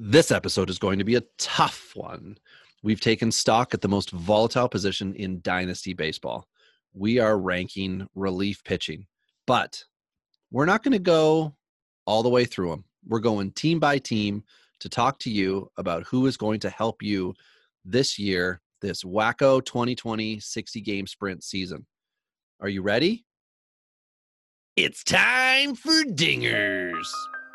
This episode is going to be a tough one. We've taken stock at the most volatile position in dynasty baseball. We are ranking relief pitching, but we're not going to go all the way through them. We're going team by team to talk to you about who is going to help you this year, this wacko 2020 60 game sprint season. Are you ready? It's time for dingers.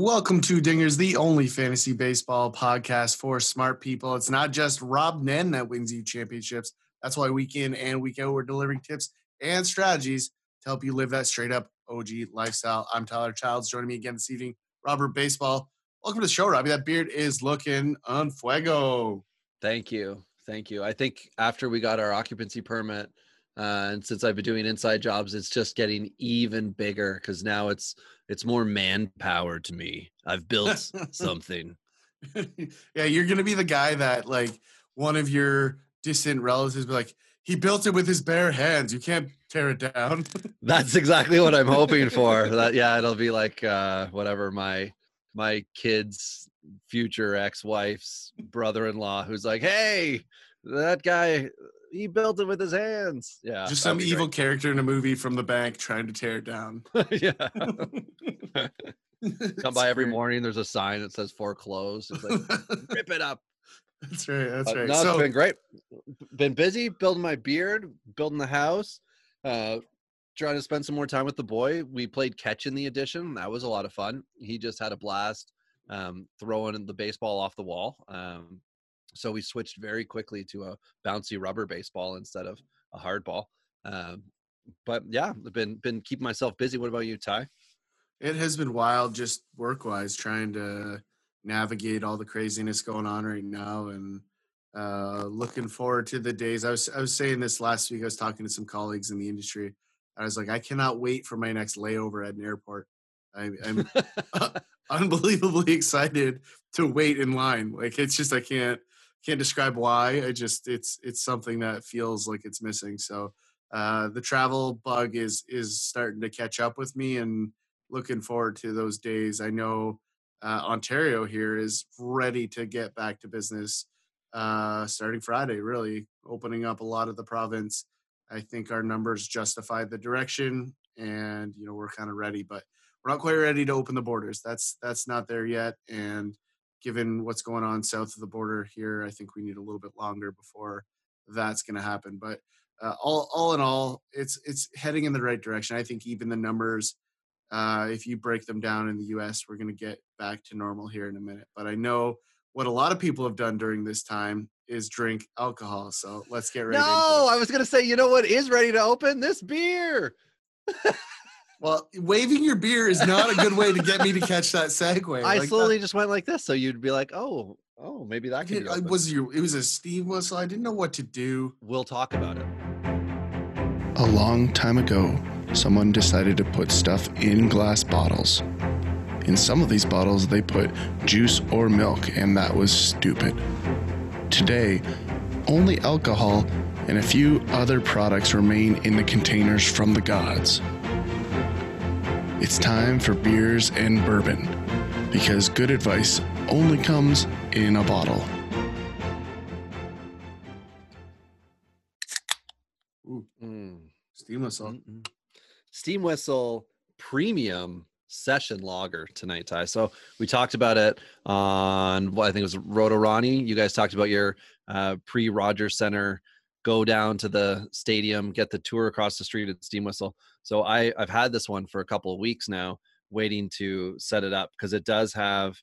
Welcome to Dingers, the only fantasy baseball podcast for smart people. It's not just Rob Nen that wins you championships. That's why week in and week out, we're delivering tips and strategies to help you live that straight up OG lifestyle. I'm Tyler Childs. Joining me again this evening, Robert Baseball. Welcome to the show, Robbie. That beard is looking on fuego. Thank you. Thank you. I think after we got our occupancy permit, uh, and since I've been doing inside jobs, it's just getting even bigger because now it's it's more manpower to me. I've built something. yeah, you're gonna be the guy that like one of your distant relatives be like, he built it with his bare hands. You can't tear it down. That's exactly what I'm hoping for. That yeah, it'll be like uh, whatever my my kid's future ex-wife's brother-in-law who's like, hey, that guy he built it with his hands. Yeah. Just some evil great. character in a movie from the bank trying to tear it down. yeah. Come by every morning. There's a sign that says foreclosed. It's like rip it up. That's right. That's uh, right. No, so, it's been great. Been busy building my beard, building the house, uh, trying to spend some more time with the boy. We played catch in the addition. That was a lot of fun. He just had a blast um, throwing the baseball off the wall. Um, so we switched very quickly to a bouncy rubber baseball instead of a hard ball. Um, but yeah, I've been been keeping myself busy. What about you, Ty? It has been wild, just work wise, trying to navigate all the craziness going on right now, and uh, looking forward to the days. I was I was saying this last week. I was talking to some colleagues in the industry. I was like, I cannot wait for my next layover at an airport. I, I'm unbelievably excited to wait in line. Like it's just I can't can't describe why. I just it's it's something that feels like it's missing. So uh, the travel bug is is starting to catch up with me, and looking forward to those days. I know uh, Ontario here is ready to get back to business uh, starting Friday. Really opening up a lot of the province. I think our numbers justify the direction, and you know we're kind of ready, but we're not quite ready to open the borders. That's that's not there yet, and given what's going on south of the border here, I think we need a little bit longer before that's going to happen. But uh, all all in all, it's it's heading in the right direction. I think even the numbers, uh, if you break them down in the U.S., we're going to get back to normal here in a minute. But I know what a lot of people have done during this time is drink alcohol. So let's get ready. No, I was going to say, you know what is ready to open this beer. Well, waving your beer is not a good way to get me to catch that segue. I like slowly that. just went like this, so you'd be like, "Oh, oh, maybe that could." It uh, was your. It was a steam whistle. I didn't know what to do. We'll talk about it. A long time ago, someone decided to put stuff in glass bottles. In some of these bottles, they put juice or milk, and that was stupid. Today, only alcohol and a few other products remain in the containers from the gods. It's time for beers and bourbon because good advice only comes in a bottle. Ooh. Mm. Steam whistle. Mm-mm. Steam whistle premium session lager tonight, Ty. So we talked about it on well, I think it was Roto Ronnie. You guys talked about your uh, pre Rogers Center go down to the stadium, get the tour across the street at Steam Whistle. So I I've had this one for a couple of weeks now, waiting to set it up because it does have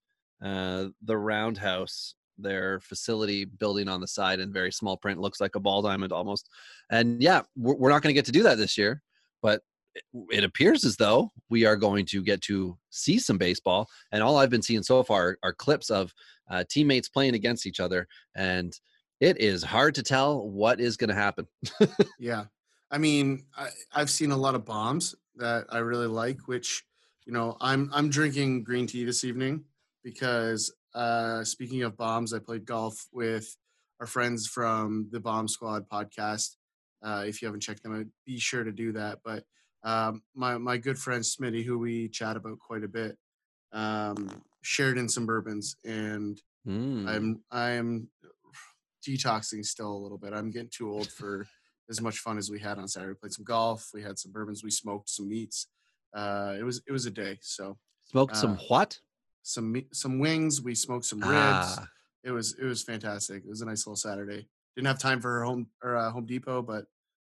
uh, the roundhouse their facility building on the side in very small print looks like a ball diamond almost and yeah we're, we're not going to get to do that this year but it appears as though we are going to get to see some baseball. And all I've been seeing so far are clips of uh, teammates playing against each other. And it is hard to tell what is going to happen. yeah. I mean, I, I've seen a lot of bombs that I really like, which, you know, I'm I'm drinking green tea this evening because uh, speaking of bombs, I played golf with our friends from the Bomb Squad podcast. Uh, if you haven't checked them out, be sure to do that. But um, my my good friend Smitty, who we chat about quite a bit, um, shared in some bourbons, and Mm. I'm I'm detoxing still a little bit. I'm getting too old for as much fun as we had on Saturday. We played some golf, we had some bourbons, we smoked some meats. Uh, it was it was a day. So Smoked some uh, what? some meat, some wings, we smoked some ribs. Ah, It was it was fantastic. It was a nice little Saturday. Didn't have time for home or uh, Home Depot, but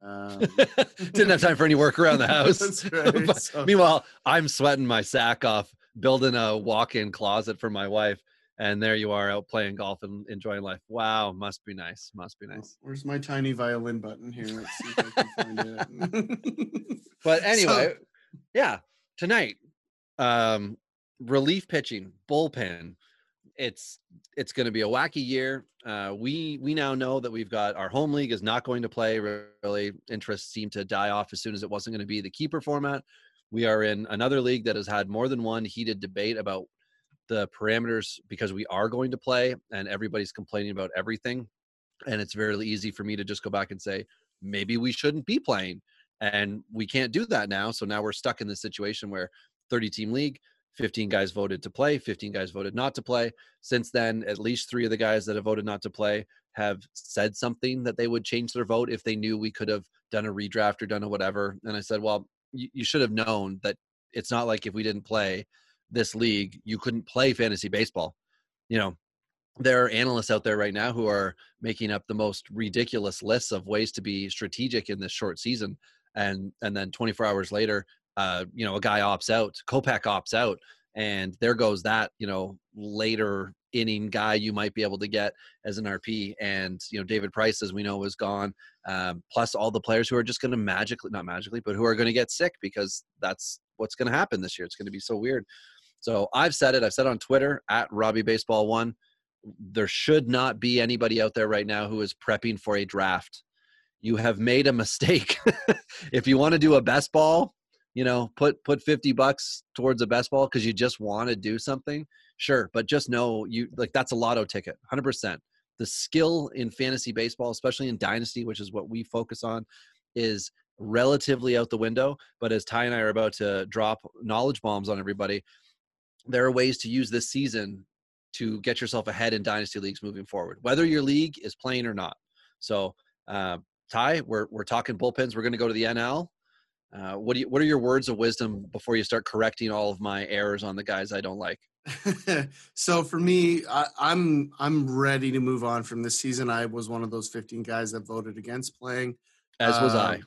um, Didn't have time for any work around the house. Right, so- Meanwhile, I'm sweating my sack off, building a walk-in closet for my wife, and there you are out playing golf and enjoying life. Wow, must be nice. Must be nice. Where's my tiny violin button here? Let's see if I can find it. But anyway, So- yeah, tonight, um, relief pitching, bullpen. It's it's going to be a wacky year. Uh, we we now know that we've got our home league is not going to play. Really, interest seemed to die off as soon as it wasn't going to be the keeper format. We are in another league that has had more than one heated debate about the parameters because we are going to play, and everybody's complaining about everything. And it's very easy for me to just go back and say maybe we shouldn't be playing and we can't do that now so now we're stuck in this situation where 30 team league 15 guys voted to play 15 guys voted not to play since then at least three of the guys that have voted not to play have said something that they would change their vote if they knew we could have done a redraft or done a whatever and i said well you, you should have known that it's not like if we didn't play this league you couldn't play fantasy baseball. You know there are analysts out there right now who are making up the most ridiculous lists of ways to be strategic in this short season. And and then 24 hours later uh you know a guy opts out Kopech opts out and there goes that you know later inning guy you might be able to get as an RP and you know David Price as we know is gone. Um, plus all the players who are just going to magically not magically but who are going to get sick because that's what's going to happen this year. It's going to be so weird so I've said it I've said it on Twitter at Robbie Baseball 1 there should not be anybody out there right now who is prepping for a draft. You have made a mistake. if you want to do a best ball, you know, put put 50 bucks towards a best ball because you just want to do something. Sure, but just know you like that's a lotto ticket, 100%. The skill in fantasy baseball, especially in dynasty, which is what we focus on, is relatively out the window. But as Ty and I are about to drop knowledge bombs on everybody, there are ways to use this season to get yourself ahead in dynasty leagues moving forward, whether your league is playing or not. So, uh, Ty, we're we're talking bullpens. We're going to go to the NL. Uh, what do you, what are your words of wisdom before you start correcting all of my errors on the guys I don't like? so for me, I, I'm I'm ready to move on from this season. I was one of those 15 guys that voted against playing. As was I. Um,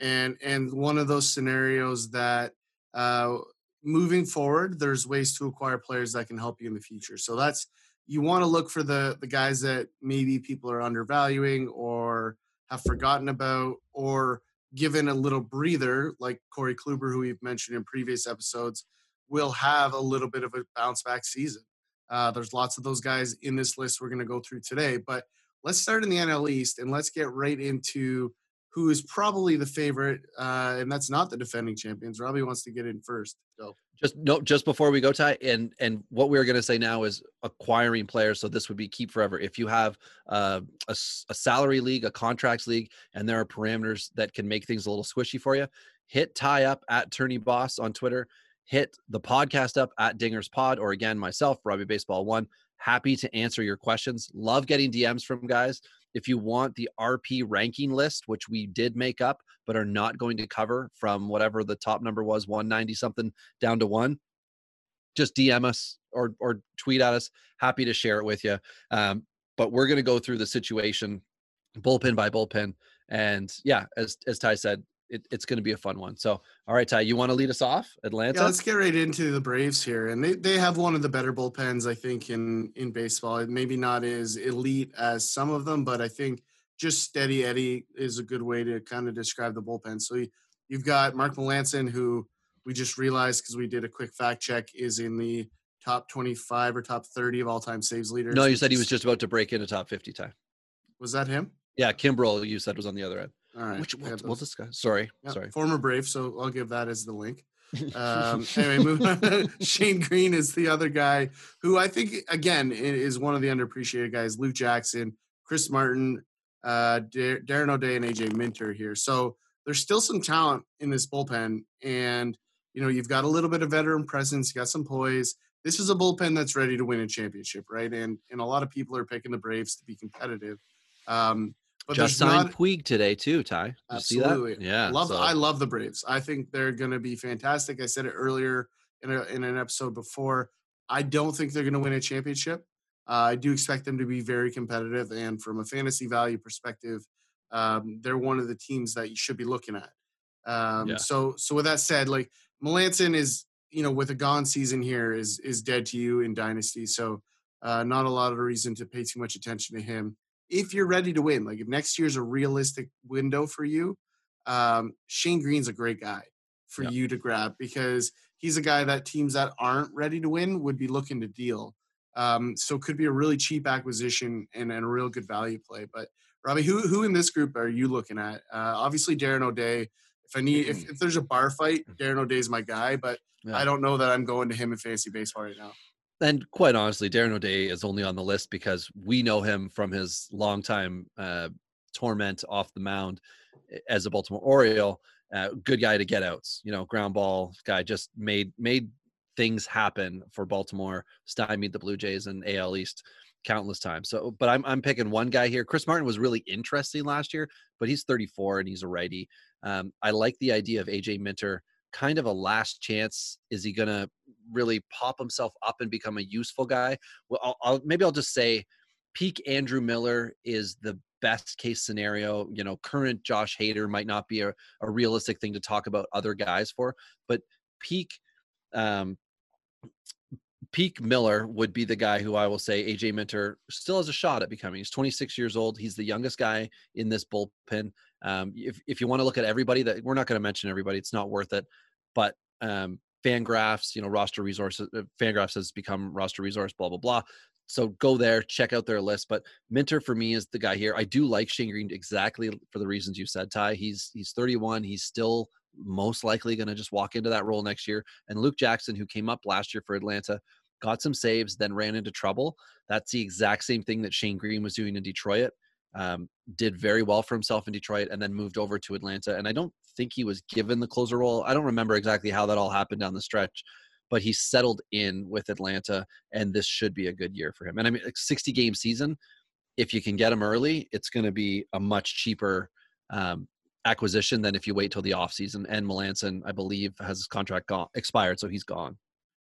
and and one of those scenarios that uh, moving forward, there's ways to acquire players that can help you in the future. So that's you want to look for the the guys that maybe people are undervaluing or have forgotten about or given a little breather, like Corey Kluber, who we've mentioned in previous episodes, will have a little bit of a bounce back season. Uh, there's lots of those guys in this list we're going to go through today, but let's start in the NL East and let's get right into who is probably the favorite, uh, and that's not the defending champions. Robbie wants to get in first. Go. Just no, just before we go, Ty, and and what we're going to say now is acquiring players. So this would be keep forever. If you have uh, a, a salary league, a contracts league, and there are parameters that can make things a little squishy for you, hit Ty up at Tourney Boss on Twitter. Hit the podcast up at Dingers Pod, or again myself, Robbie Baseball One. Happy to answer your questions. Love getting DMs from guys. If you want the RP ranking list, which we did make up, but are not going to cover from whatever the top number was, 190 something down to one, just DM us or or tweet at us. Happy to share it with you. Um, but we're going to go through the situation bullpen by bullpen, and yeah, as as Ty said, it, it's going to be a fun one. So, all right, Ty, you want to lead us off? Atlanta. Yeah, let's get right into the Braves here, and they, they have one of the better bullpens I think in in baseball. Maybe not as elite as some of them, but I think just steady Eddie is a good way to kind of describe the bullpen. So you, you've got Mark Melancon, who we just realized because we did a quick fact check is in the top 25 or top 30 of all time saves leaders. No, you said he was just about to break into top 50 time. Was that him? Yeah, Kimbrel, you said was on the other end. All right. Which we'll, we'll discuss. Sorry, yeah, sorry. Former Brave, so I'll give that as the link. Um, anyway, moving on. Shane Greene is the other guy who I think again is one of the underappreciated guys. Luke Jackson, Chris Martin, uh, Dar- Darren O'Day, and AJ Minter here. So there's still some talent in this bullpen, and you know you've got a little bit of veteran presence. You got some poise. This is a bullpen that's ready to win a championship, right? And and a lot of people are picking the Braves to be competitive. Um, but Just signed not, Puig today too, Ty. Did you see that? Absolutely. Yeah. love so- I love the Braves. I think they're going to be fantastic. I said it earlier in a, in an episode before. I don't think they're going to win a championship. Uh, I do expect them to be very competitive, and from a fantasy value perspective, um, they're one of the teams that you should be looking at. Um, Yeah. So, so with that said, like Melancon is, you know, with a gone season here, is is dead to you in dynasty. So, uh, not a lot of reason to pay too much attention to him. If you're ready to win, like if next year's a realistic window for you, um, Shane Greene's a great guy for Yeah. you to grab because he's a guy that teams that aren't ready to win would be looking to deal. Um, so it could be a really cheap acquisition and, and a real good value play. But Robbie, who who in this group are you looking at? Uh, obviously Darren O'Day. If I need if, if there's a bar fight, Darren O'Day's my guy, but Yeah. I don't know that I'm going to him in fantasy baseball right now. And quite honestly, Darren O'Day is only on the list because we know him from his longtime uh, torment off the mound as a Baltimore Oriole. Uh, good guy to get outs, you know, ground ball guy just made made things happen for Baltimore, stymied the Blue Jays and AL East countless times. So, but I'm I'm picking one guy here. Chris Martin was really interesting last year, but he's 34 and he's a righty. Um, I like the idea of AJ Minter, kind of a last chance. Is he gonna really pop himself up and become a useful guy? Well, I'll, I'll maybe I'll just say, peak Andrew Miller is the best case scenario. You know, current Josh Hader might not be a, a realistic thing to talk about other guys for, but peak. Um, Peak Miller would be the guy who I will say AJ Minter still has a shot at becoming. He's 26 years old. He's the youngest guy in this bullpen. Um, if if you want to look at everybody, that we're not going to mention everybody, it's not worth it. But um, Fangraphs, you know, roster resources, uh, Fangraphs has become roster resource, blah blah blah. So go there, check out their list. But Minter for me is the guy here. I do like Shane Greene exactly for the reasons you said, Ty. He's he's 31. He's still most likely going to just walk into that role next year. And Luke Jackson, who came up last year for Atlanta, got some saves, then ran into trouble. That's the exact same thing that Shane Greene was doing in Detroit. Um, did very well for himself in Detroit and then moved over to Atlanta. And I don't think he was given the closer role. I don't remember exactly how that all happened down the stretch, but he settled in with Atlanta, and this should be a good year for him. And I mean, like 60 game season, if you can get him early, it's going to be a much cheaper um, acquisition than if you wait till the offseason. And Melancon, I believe, has his contract gone, expired, so he's gone.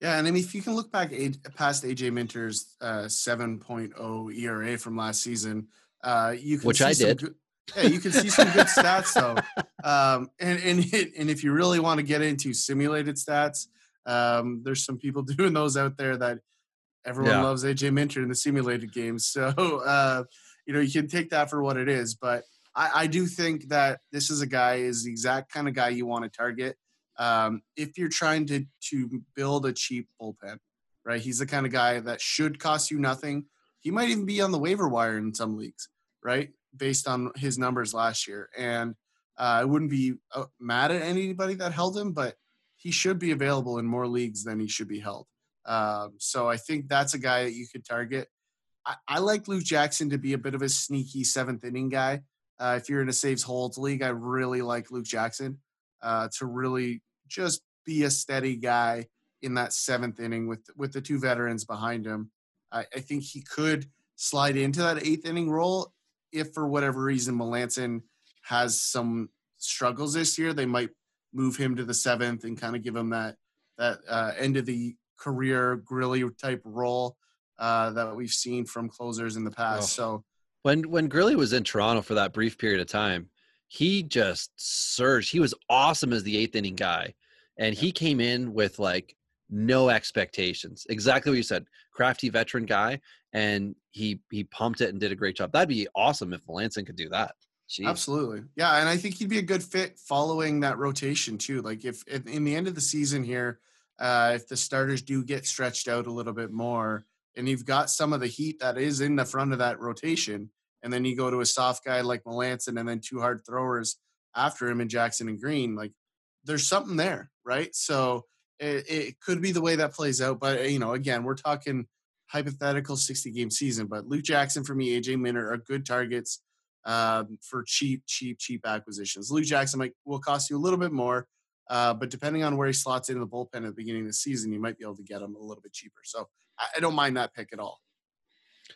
Yeah, and I mean, if you can look back past AJ Minter's uh, 7.0 ERA from last season, uh, you can Which see I did. Good, yeah, you can see some good stats though. Um, and and and if you really want to get into simulated stats, um, there's some people doing those out there that everyone Yeah. loves AJ Minter in the simulated games. So uh, you know you can take that for what it is, but I, I do think that this is a guy is the exact kind of guy you want to target um, if you're trying to to build a cheap bullpen, right? He's the kind of guy that should cost you nothing. He might even be on the waiver wire in some leagues, right? Based on his numbers last year, and uh, I wouldn't be uh, mad at anybody that held him, but he should be available in more leagues than he should be held. Um, so I think that's a guy that you could target. I, I like Luke Jackson to be a bit of a sneaky seventh inning guy. Uh, if you're in a saves holds league, I really like Luke Jackson uh, to really just be a steady guy in that seventh inning with with the two veterans behind him. I, I think he could slide into that eighth inning role if, for whatever reason, Melancon has some struggles this year. They might move him to the seventh and kind of give him that that uh, end of the career Grilli type role uh, that we've seen from closers in the past. Oh. So When when Grilli was in Toronto for that brief period of time, he just surged. He was awesome as the eighth inning guy, and he came in with like no expectations. Exactly what you said, crafty veteran guy, and he he pumped it and did a great job. That'd be awesome if Melancon could do that. Jeez. Absolutely. Yeah. And I think he'd be a good fit following that rotation too. Like if, if in the end of the season here, uh, if the starters do get stretched out a little bit more and you've got some of the heat that is in the front of that rotation, and then you go to a soft guy like Melancon and then two hard throwers after him in Jackson and Greene, like there's something there, right? So it, it could be the way that plays out. But, you know, again, we're talking hypothetical 60 game season, but Luke Jackson for me, AJ Minter are good targets um, for cheap, cheap, cheap acquisitions. Luke Jackson might will cost you a little bit more, uh, but depending on where he slots into the bullpen at the beginning of the season, you might be able to get him a little bit cheaper. So I, I don't mind that pick at all.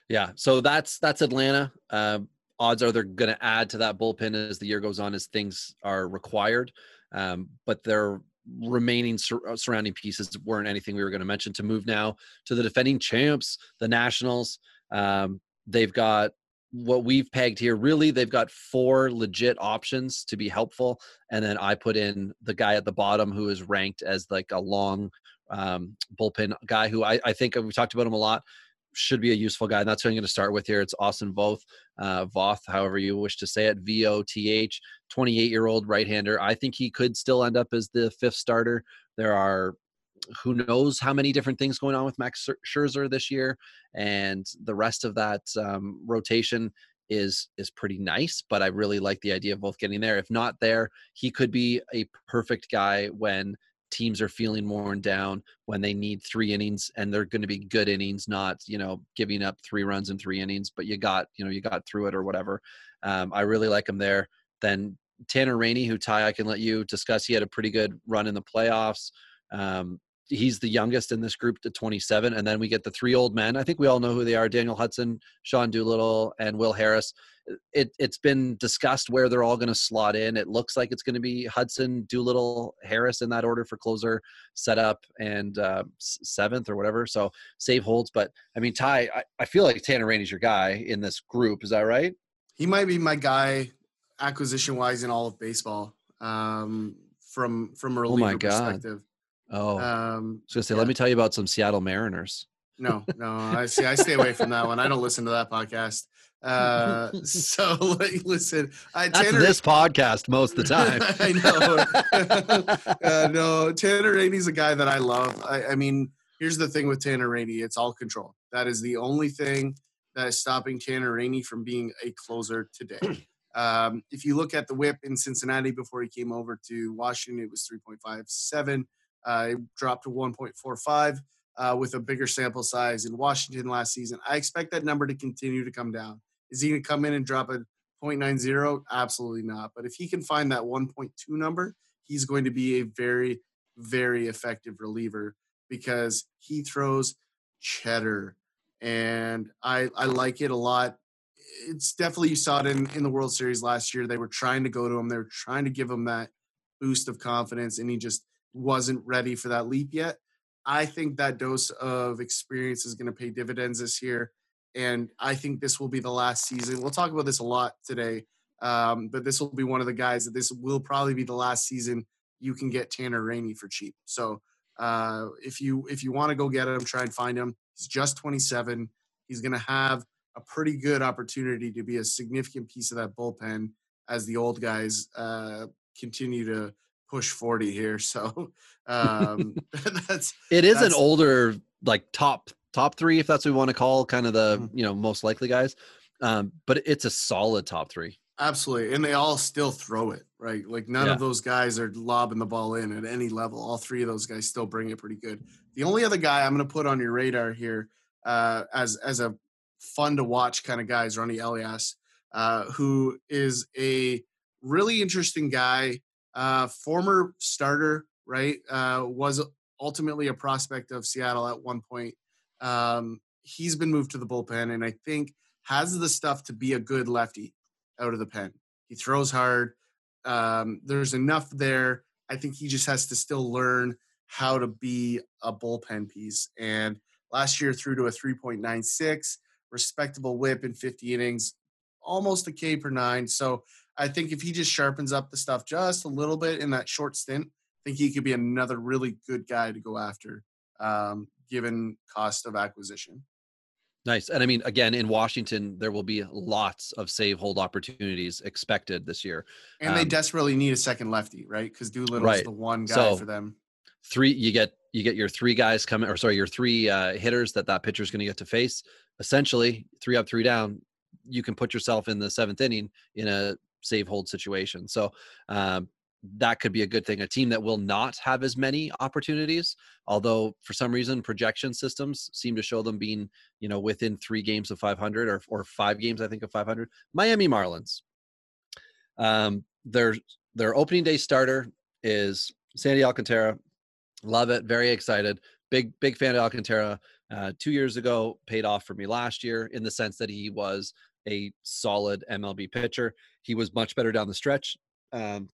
Yeah, so that's that's Atlanta. Uh, odds are they're going to add to that bullpen as the year goes on, as things are required. Um, but their remaining sur- uh, surrounding pieces weren't anything we were going to mention. To move now to the defending champs, the Nationals. Um, they've got what we've pegged here really they've got four legit options to be helpful and then i put in the guy at the bottom who is ranked as like a long um, bullpen guy who I, I think we talked about him a lot should be a useful guy and that's who i'm going to start with here it's austin voth uh, voth however you wish to say it v-o-t-h 28 year old right-hander i think he could still end up as the fifth starter there are who knows how many different things going on with Max Scherzer this year, and the rest of that um, rotation is is pretty nice. But I really like the idea of Voth getting there. If not there, he could be a perfect guy when teams are feeling worn down, when they need three innings, and they're going to be good innings, not you know giving up three runs in three innings, but you got you know you got through it or whatever. Um, I really like him there. Then Tanner Rainey, who Ty I can let you discuss. He had a pretty good run in the playoffs. Um, he's the youngest in this group to 27 and then we get the three old men i think we all know who they are daniel hudson sean doolittle and will harris it, it's been discussed where they're all going to slot in it looks like it's going to be hudson doolittle harris in that order for closer setup and uh, seventh or whatever so save holds but i mean ty I, I feel like tanner rainey's your guy in this group is that right he might be my guy acquisition wise in all of baseball um, from from a reliever oh my God. perspective Oh, um, I was gonna say, yeah. let me tell you about some Seattle Mariners. No, no, I see. I stay away from that one. I don't listen to that podcast. Uh, so listen, I, That's Tanner, this podcast most of the time. I know. uh, no, Tanner Rainey's a guy that I love. I, I mean, here's the thing with Tanner Rainey: it's all control. That is the only thing that is stopping Tanner Rainey from being a closer today. Um, if you look at the whip in Cincinnati before he came over to Washington, it was 3.57. Uh, it dropped to 1.45 uh, with a bigger sample size in Washington last season. I expect that number to continue to come down. Is he going to come in and drop a 0.90? Absolutely not. But if he can find that 1.2 number, he's going to be a very, very effective reliever because he throws cheddar. And I, I like it a lot. It's definitely, you saw it in, in the World Series last year. They were trying to go to him, they were trying to give him that boost of confidence, and he just wasn't ready for that leap yet. I think that dose of experience is going to pay dividends this year. And I think this will be the last season. We'll talk about this a lot today, um, but this will be one of the guys that this will probably be the last season you can get Tanner Rainey for cheap. So uh, if you if you want to go get him, try and find him. He's just 27. He's going to have a pretty good opportunity to be a significant piece of that bullpen as the old guys uh, continue to push 40 here so um that's it is that's, an older like top top three if that's what we want to call kind of the mm-hmm. you know most likely guys um but it's a solid top three absolutely and they all still throw it right like none yeah. of those guys are lobbing the ball in at any level all three of those guys still bring it pretty good the only other guy i'm going to put on your radar here uh as as a fun to watch kind of guy is roenis elias uh who is a really interesting guy uh, former starter, right? Uh, was ultimately a prospect of Seattle at one point. Um, he's been moved to the bullpen, and I think has the stuff to be a good lefty out of the pen. He throws hard. Um, there's enough there. I think he just has to still learn how to be a bullpen piece. And last year threw to a 3.96, respectable whip in 50 innings, almost a K per nine. So I think if he just sharpens up the stuff just a little bit in that short stint, I think he could be another really good guy to go after, um, given cost of acquisition. Nice. And I mean, again, in Washington, there will be lots of save hold opportunities expected this year. And they Um, desperately need a second lefty, right? Because Doolittle's Right. the one guy So- for them. Three, you get you get your three guys coming, or sorry, your three uh, hitters that that pitcher is going to get to face. Essentially, three up, three down. You can put yourself in the seventh inning in a save hold situation. So um, that could be a good thing. A team that will not have as many opportunities, although for some reason projection systems seem to show them being, you know, within three games of 500 or or five games, I think of 500. Miami Marlins. Um, their their opening day starter is Sandy Alcantara. Love it. Very excited. Big big fan of Alcantara. Uh, two years ago, paid off for me last year in the sense that he was a solid MLB pitcher. He was much better down the stretch. Um,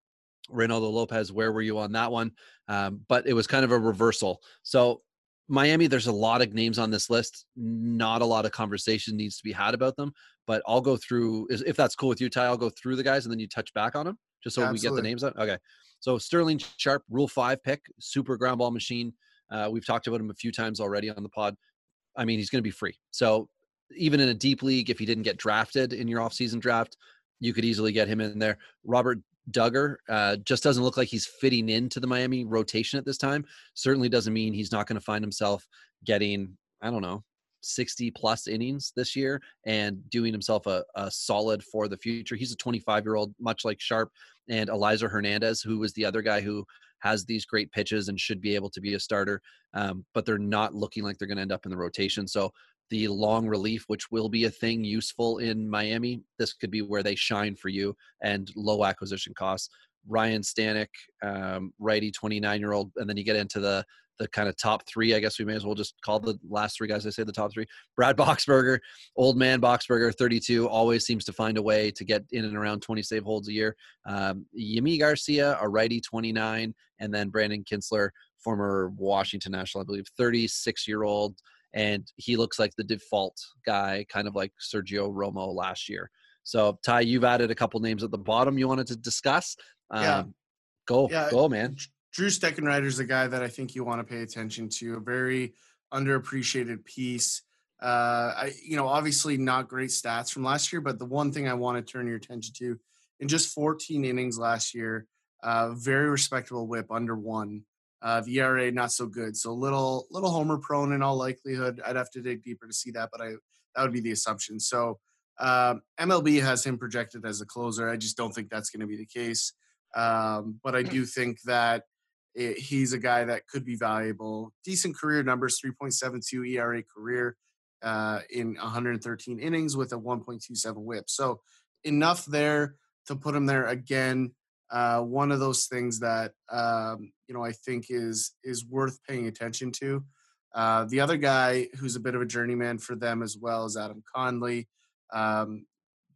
Reynaldo Lopez, where were you on that one? Um, but it was kind of a reversal. So Miami, there's a lot of names on this list. Not a lot of conversation needs to be had about them. But I'll go through, if that's cool with you, Ty. I'll go through the guys and then you touch back on them, just so we get the names out. Okay. So Sterling Sharp, Rule Five pick, super ground ball machine. Uh, we've talked about him a few times already on the pod. I mean, he's going to be free. So even in a deep league, if he didn't get drafted in your offseason draft, you could easily get him in there. Robert Dugger uh, just doesn't look like he's fitting into the Miami rotation at this time. Certainly doesn't mean he's not going to find himself getting, I don't know, 60 plus innings this year and doing himself a, a solid for the future. He's a 25 year old, much like Sharp and Elieser Hernandez, who was the other guy who has these great pitches and should be able to be a starter. Um, but they're not looking like they're going to end up in the rotation. So the long relief, which will be a thing useful in Miami, this could be where they shine for you and low acquisition costs. Ryne Stanek, um, righty, 29 year old, and then you get into the the kind of top three. I guess we may as well just call the last three guys I say the top three. Brad Boxberger, old man Boxberger, 32, always seems to find a way to get in and around 20 save holds a year. Um, Yimi Garcia, a righty, 29, and then Brandon Kintzler, former Washington National, I believe, 36 year old and he looks like the default guy, kind of like Sergio Romo last year. So, Ty, you've added a couple names at the bottom you wanted to discuss. Um, Yeah. Go, Yeah. go, man. Drew Steckenrider is a guy that I think you want to pay attention to. A very underappreciated piece. Uh, I, you know, obviously not great stats from last year, but the one thing I want to turn your attention to in just 14 innings last year, uh, very respectable WHIP under one. Uh, ERA not so good, so little little homer prone in all likelihood. I'd have to dig deeper to see that, but I that would be the assumption. So um, MLB has him projected as a closer. I just don't think that's going to be the case. Um, but I do think that it, he's a guy that could be valuable. Decent career numbers, 3.72 ERA career uh, in 113 innings with a 1.27 whip. So enough there to put him there again. Uh, one of those things that um, you know I think is is worth paying attention to. Uh, the other guy who's a bit of a journeyman for them as well is Adam Conley. Um,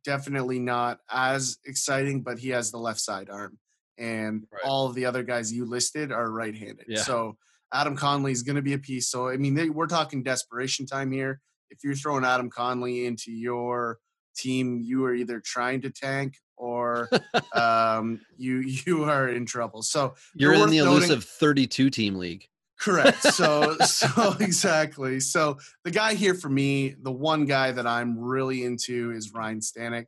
definitely not as exciting, but he has the left side arm, and Right. all of the other guys you listed are right-handed. Yeah. So Adam Conley is going to be a piece. So I mean, they, we're talking desperation time here. If you're throwing Adam Conley into your team, you are either trying to tank or um, you you are in trouble. So You're in the noting- elusive 32 team league. Correct. So so exactly. So the guy here for me, the one guy that I'm really into is Ryne Stanek.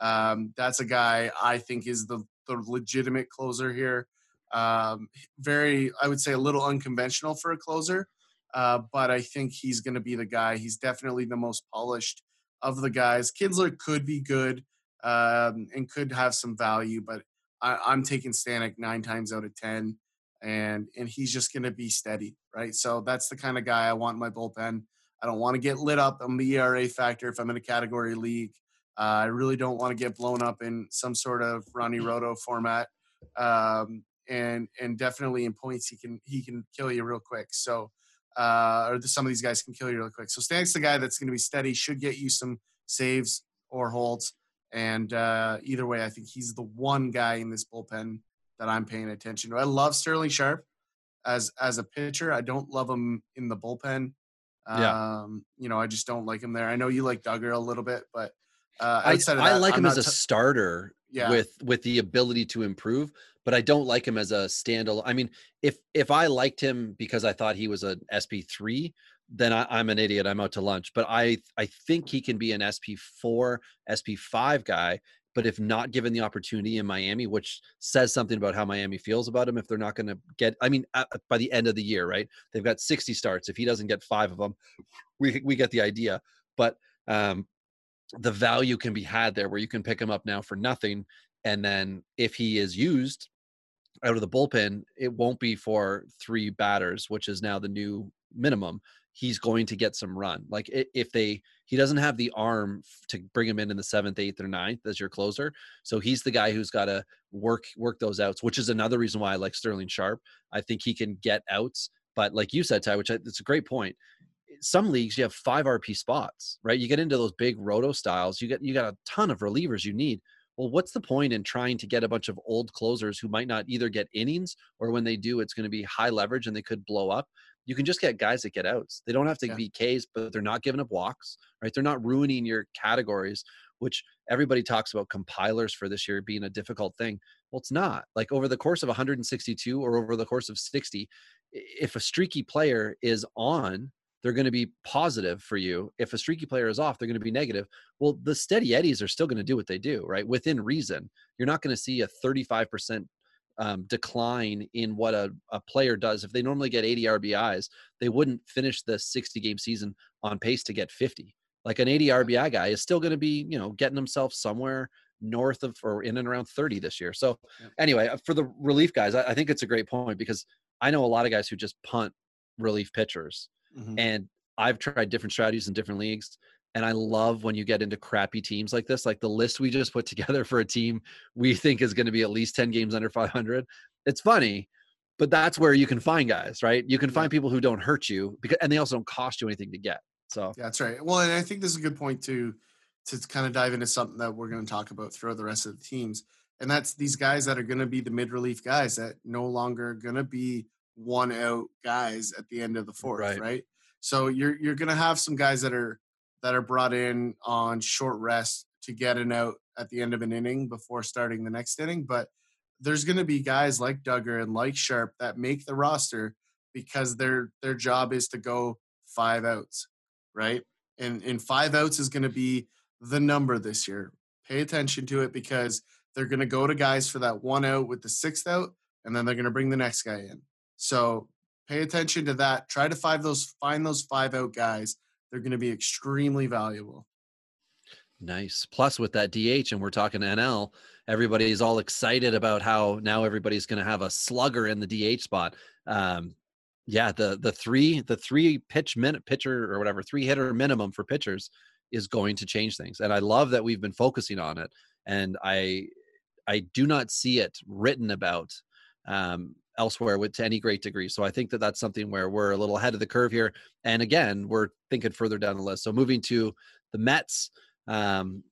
Um, that's a guy I think is the the legitimate closer here. Um, very, I would say, a little unconventional for a closer, uh, but I think he's going to be the guy. He's definitely the most polished of the guys. Kintzler could be good um, and could have some value, but I, I'm taking Stanek nine times out of ten and and he's just going to be steady, right? So that's the kind of guy I want in my bullpen. I don't want to get lit up on the ERA factor if I'm in a category league. Uh, I really don't want to get blown up in some sort of Ronnie Roto format, um, and and definitely in points he can he can kill you real quick. So uh, or the, some of these guys can kill you real quick. So Stanek's the guy that's going to be steady, should get you some saves or holds, and uh, either way, I think he's the one guy in this bullpen that I'm paying attention to. I love Sterling Sharp as as a pitcher. I don't love him in the bullpen. Yeah. Um, you know, I just don't like him there. I know you like Dugger a little bit, but uh, I, outside of I like I'm him as a t- starter Yeah. with with the ability to improve, but I don't like him as a standalone. I mean, if if I liked him because I thought he was an SP three, then I, I'm an idiot. I'm out to lunch. But I I think he can be an SP4, SP5 guy. But if not given the opportunity in Miami, which says something about how Miami feels about him, if they're not going to get, I mean, by the end of the year, right? They've got 60 starts. If he doesn't get five of them, we we get the idea. But um, the value can be had there, where you can pick him up now for nothing, and then if he is used out of the bullpen, it won't be for three batters, which is now the new minimum he's going to get some run. Like if they he doesn't have the arm to bring him in in the seventh, eighth, or ninth as your closer, so he's the guy who's got to work work those outs. Which is another reason why I like Sterling Sharp. I think he can get outs, but like you said, Ty, which I, it's a great point. Some leagues you have five RP spots, right? You get into those big roto styles, you get you got a ton of relievers you need. Well, what's the point in trying to get a bunch of old closers who might not either get innings or when they do, it's going to be high leverage and they could blow up? you can just get guys that get outs. They don't have to yeah. be Ks, but they're not giving up walks, right? They're not ruining your categories, which everybody talks about compilers for this year being a difficult thing. Well, it's not. Like over the course of 162 or over the course of 60, if a streaky player is on, they're going to be positive for you. If a streaky player is off, they're going to be negative. Well, the steady eddies are still going to do what they do, right? Within reason. You're not going to see a 35% um, decline in what a, a player does. If they normally get 80 RBIs, they wouldn't finish the 60 game season on pace to get 50. Like an 80 RBI guy is still going to be, you know, getting himself somewhere north of or in and around 30 this year. So, anyway, uh, for the relief guys, I, I, think it's a great point because I know a lot of guys who just punt relief pitchers, mm-hmm. and I've tried different strategies in different leagues. And I love when you get into crappy teams like this, like the list we just put together for a team we think is going to be at least 10 games under 500. It's funny, but that's where you can find guys, right? You can find people who don't hurt you because, and they also don't cost you anything to get. So yeah, that's right. Well, and I think this is a good point to to kind of dive into something that we're going to talk about throughout the rest of the teams, and that's these guys that are going to be the mid relief guys that no longer going to be one out guys at the end of the fourth, right? right? So you're you're going to have some guys that are that are brought in on short rest to get an out at the end of an inning before starting the next inning. But there's going to be guys like Dugger and like Sharp that make the roster because their their job is to go five outs, right? And and five outs is going to be the number this year. Pay attention to it because they're going to go to guys for that one out with the sixth out, and then they're going to bring the next guy in. So pay attention to that. Try to find those find those five out guys they're going to be extremely valuable. Nice. Plus, with that DH, and we're talking NL, everybody's all excited about how now everybody's going to have a slugger in the DH spot. Um, yeah, the the three the three pitch minute pitcher or whatever three hitter minimum for pitchers is going to change things, and I love that we've been focusing on it. And I I do not see it written about um, elsewhere with to any great degree. So I think that that's something where we're a little ahead of the curve here. And again, we're thinking further down the list. So moving to the Mets, um,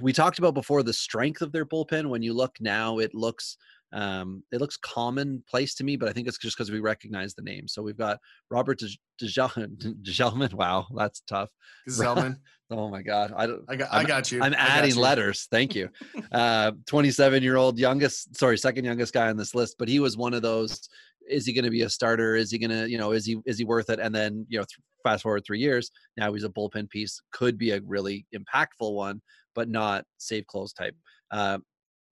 we talked about before the strength of their bullpen. When you look now, it looks um, it looks commonplace to me, but I think it's just because we recognize the name. So we've got Robert Gsellman. Wow, that's tough. Gsellman. oh my God, I, I got, I got you. I'm adding you. letters. Thank you. uh, 27 year old youngest, sorry, second youngest guy on this list, but he was one of those. Is he going to be a starter? Is he going to, you know, is he is he worth it? And then you know, th- fast forward three years, now he's a bullpen piece. Could be a really impactful one, but not save close type. Uh,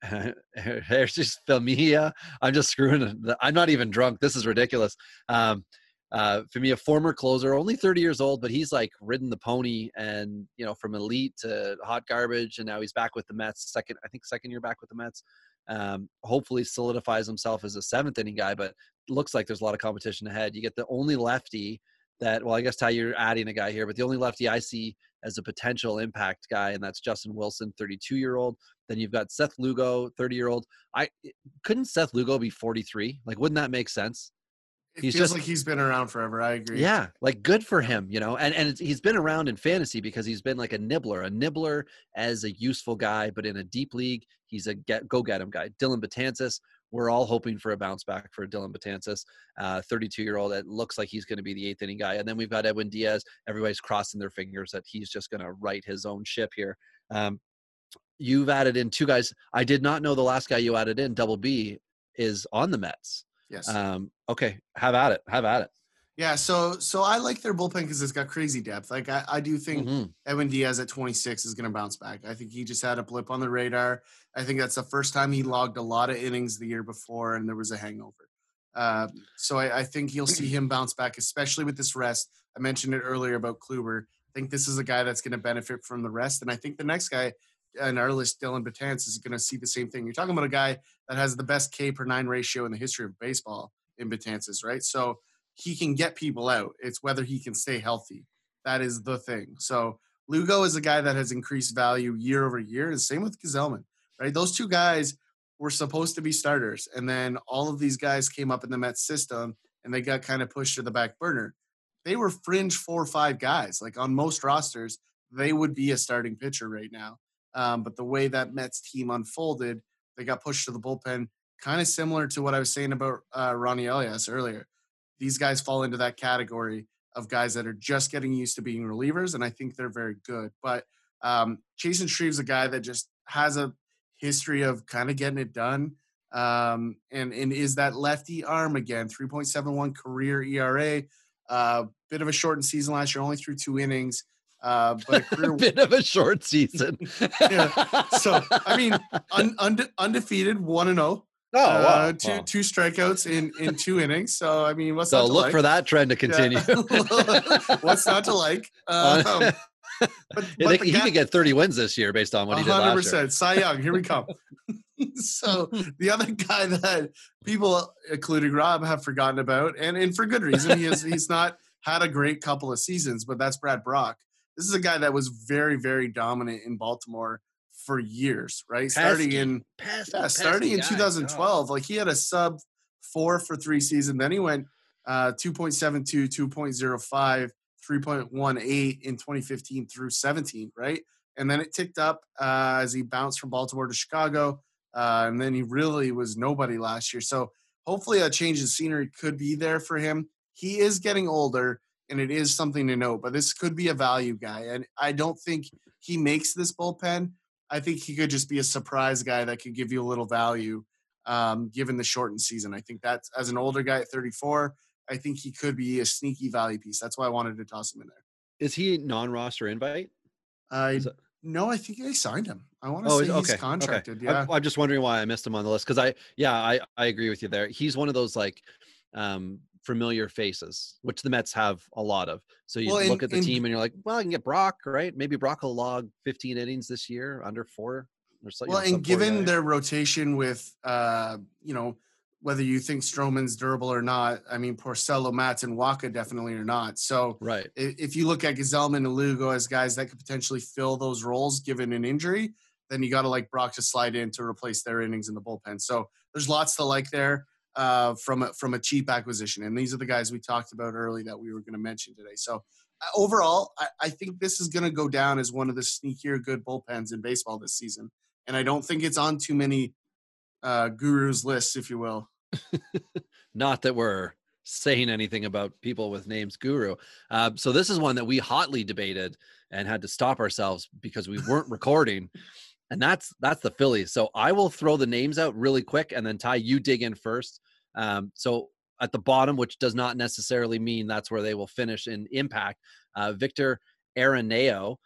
Jeurys Familia. I'm just screwing. I'm not even drunk. This is ridiculous. Um, uh, a former closer, only 30 years old, but he's like ridden the pony and, you know, from elite to hot garbage. And now he's back with the Mets. Second, I think second year back with the Mets. Um, hopefully solidifies himself as a seventh inning guy, but looks like there's a lot of competition ahead. You get the only lefty that, well, I guess Ty, you're adding a guy here, but the only lefty I see as a potential impact guy, and that's Justin Wilson, 32 year old. Then you've got Seth Lugo, 30 year old. I eh, couldn't Seth Lugo be 43? Like, wouldn't that make sense? It he's feels just like he's been around forever. I agree. Yeah, like good for him, you know. And and he's been around in fantasy because he's been like a nibbler, a nibbler as a useful guy, but in a deep league, he's a get go get him guy. Dellin Betances, we're all hoping for a bounce back for Dellin Betances, 32 uh, year old. It looks like he's going to be the eighth inning guy. And then we've got Edwin Diaz. Everybody's crossing their fingers that he's just going to right his own ship here. Um, you've added in two guys. I did not know the last guy you added in, Double B, is on the Mets. Yes. Um, okay, have at it. Have at it. Yeah, so so I like their bullpen because it's got crazy depth. Like I, I do think Mhm. Edwin Diaz at 26 is going to bounce back. I think he just had a blip on the radar. I think that's the first time he logged a lot of innings the year before, and there was a hangover. Um, so I, I think you'll see him bounce back, especially with this rest. I mentioned it earlier about Kluber. I think this is a guy that's going to benefit from the rest, and I think the next guy in our list, Dellin Batance, is going to see the same thing. You're talking about a guy that has the best K per nine ratio in the history of baseball in Betances, right? So he can get people out. It's whether he can stay healthy. That is the thing. So Lugo is a guy that has increased value year over year. And same with Gsellman, right? Those two guys were supposed to be starters. And then all of these guys came up in the Mets system and they got kind of pushed to the back burner. They were fringe four or five guys. Like on most rosters, they would be a starting pitcher right now. Um, but the way that Mets team unfolded, they got pushed to the bullpen, kind of similar to what I was saying about uh, Roenis Elias earlier these guys fall into that category of guys that are just getting used to being relievers, and I think they're very good. But um, Chasen Shreve's a guy that just has a history of kind of getting it done, um, and and is that lefty arm again? Three point seven one career ERA, uh, bit of a shortened season last year, only threw two innings. Uh, but a career bit of a short season. So I mean, un, unde- undefeated, one and zero. Oh, wow. uh, two Wow. two strikeouts in in two innings. So I mean, what's So not to look like? for that trend to Yeah. continue. what's not to like? Um, but, but think the he guy- could get 30 wins this year based on what he did hundred last year. Cy Young, here we come. so the other guy that people, including Rob, have forgotten about, and and for good reason, he is he's not had a great couple of seasons, but that's Brad Brach. This is a guy that was very very dominant in Baltimore for years, right? Starting in Pesky, yeah, starting in pesky guy. 2012, like he had a sub four for three season. Then he went uh, 2.72, 2.05, 3.18 in 2015 through 17, right? And then it ticked up uh, as he bounced from Baltimore to Chicago. Uh, and then he really was nobody last year. So hopefully a change of scenery could be there for him. He is getting older, and it is something to note, but this could be a value guy. And I don't think he makes this bullpen. I think he could just be a surprise guy that could give you a little value um, given the shortened season. I think that's as an older guy at 34, I think he could be a sneaky value piece. That's why I wanted to toss him in there. Is he non-roster invite? I no, I think they signed him. I want to Oh, say is- he's contracted. okay. Yeah. I'm, I'm just wondering why I missed him on the list because I, yeah, I, I agree with you there. He's one of those like um, familiar faces, which the Mets have a lot of. So you Well, and- look at the and- team and you're like, well, I can get Brach, right? Maybe Brach will log 15 innings this year, under four or so. you well, know, and given their rotation with, uh, you know, whether you think Stroman's durable or not, I mean, Porcello, Matz, and Wacha definitely are not. So right, if you look at Gsellman and Lugo as guys that could potentially fill those roles given an injury, then you got to like Brach to slide in to replace their innings in the bullpen. So there's lots to like there uh, from a, from a cheap acquisition, and these are the guys we talked about early that we were going to mention today. So uh, overall, I, I think this is going to go down as one of the sneakier good bullpens in baseball this season, and I don't think it's on too many uh, gurus lists, if you will. not that we're saying anything about people with names guru. Uh, so this is one that we hotly debated and had to stop ourselves because we weren't recording. And that's that's the Phillies. So I will throw the names out really quick, and then Ty, you dig in first. Um, so at the bottom, which does not necessarily mean that's where they will finish in impact. Uh, Victor Arano,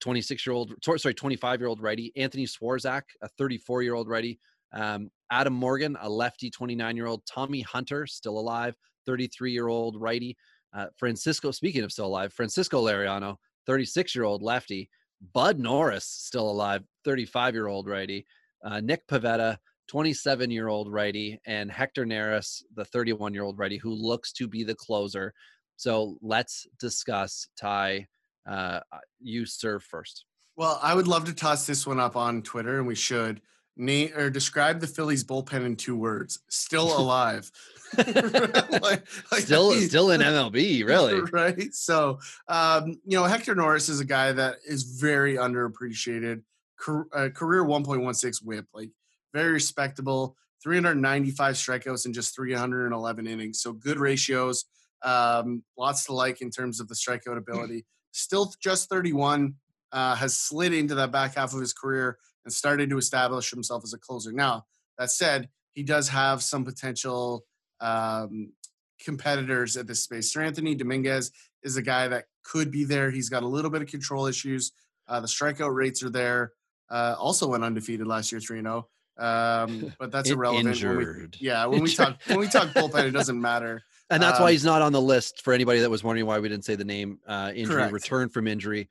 26 year old, sorry, 25 year old righty. Anthony Swarzak, a 34 year old righty. Um, Adam Morgan, a lefty, 29 year old. Tommy Hunter, still alive, 33 year old righty. Uh, Francisco, speaking of still alive, Francisco Liriano, 36 year old lefty. Bud Norris, still alive, 35 year old righty. Uh, Nick Pivetta, 27 year old righty. And Hector Neris, the 31 year old righty, who looks to be the closer. So let's discuss Ty. Uh, you serve first. Well, I would love to toss this one up on Twitter, and we should name or describe the Phillies bullpen in two words: still alive. Like- like, Still, still in MLB, really. right? So, um, you know, Hector Neris is a guy that is very underappreciated. Car- uh, career 1.16 WHIP, like very respectable. 395 strikeouts in just 311 innings, so good ratios. Um, lots to like in terms of the strikeout ability. Still just 31, uh, has slid into that back half of his career and started to establish himself as a closer. Now, that said, he does have some potential um, competitors at this space. Seranthony Dominguez is a guy that could be there. He's got a little bit of control issues. Uh, the strikeout rates are there. Uh, also went undefeated last year, three zero. Um, but that's irrelevant. When we, yeah, when we talk when we talk bullpen, it doesn't matter. And that's um, why he's not on the list for anybody that was wondering why we didn't say the name. Uh, injury, correct. return from injury,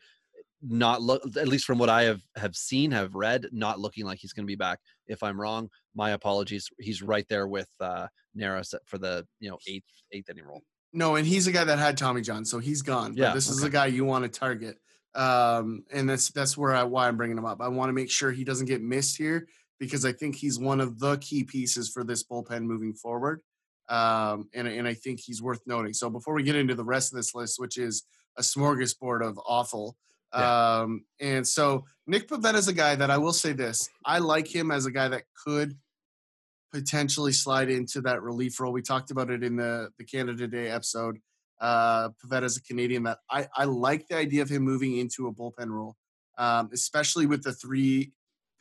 not look at least from what I have have seen, have read, not looking like he's going to be back. If I'm wrong, my apologies. He's right there with uh, Neris for the you know eighth eighth inning role. No, and he's a guy that had Tommy John, so he's gone. But yeah, this okay. is a guy you want to target, um, and that's that's where I why I'm bringing him up. I want to make sure he doesn't get missed here because I think he's one of the key pieces for this bullpen moving forward. Um, and, and I think he's worth noting. So before we get into the rest of this list, which is a smorgasbord of awful, yeah. um, and so Nick Pivetta is a guy that I will say this: I like him as a guy that could potentially slide into that relief role. We talked about it in the the Canada Day episode. Uh, Pivetta is a Canadian that I I like the idea of him moving into a bullpen role, um, especially with the three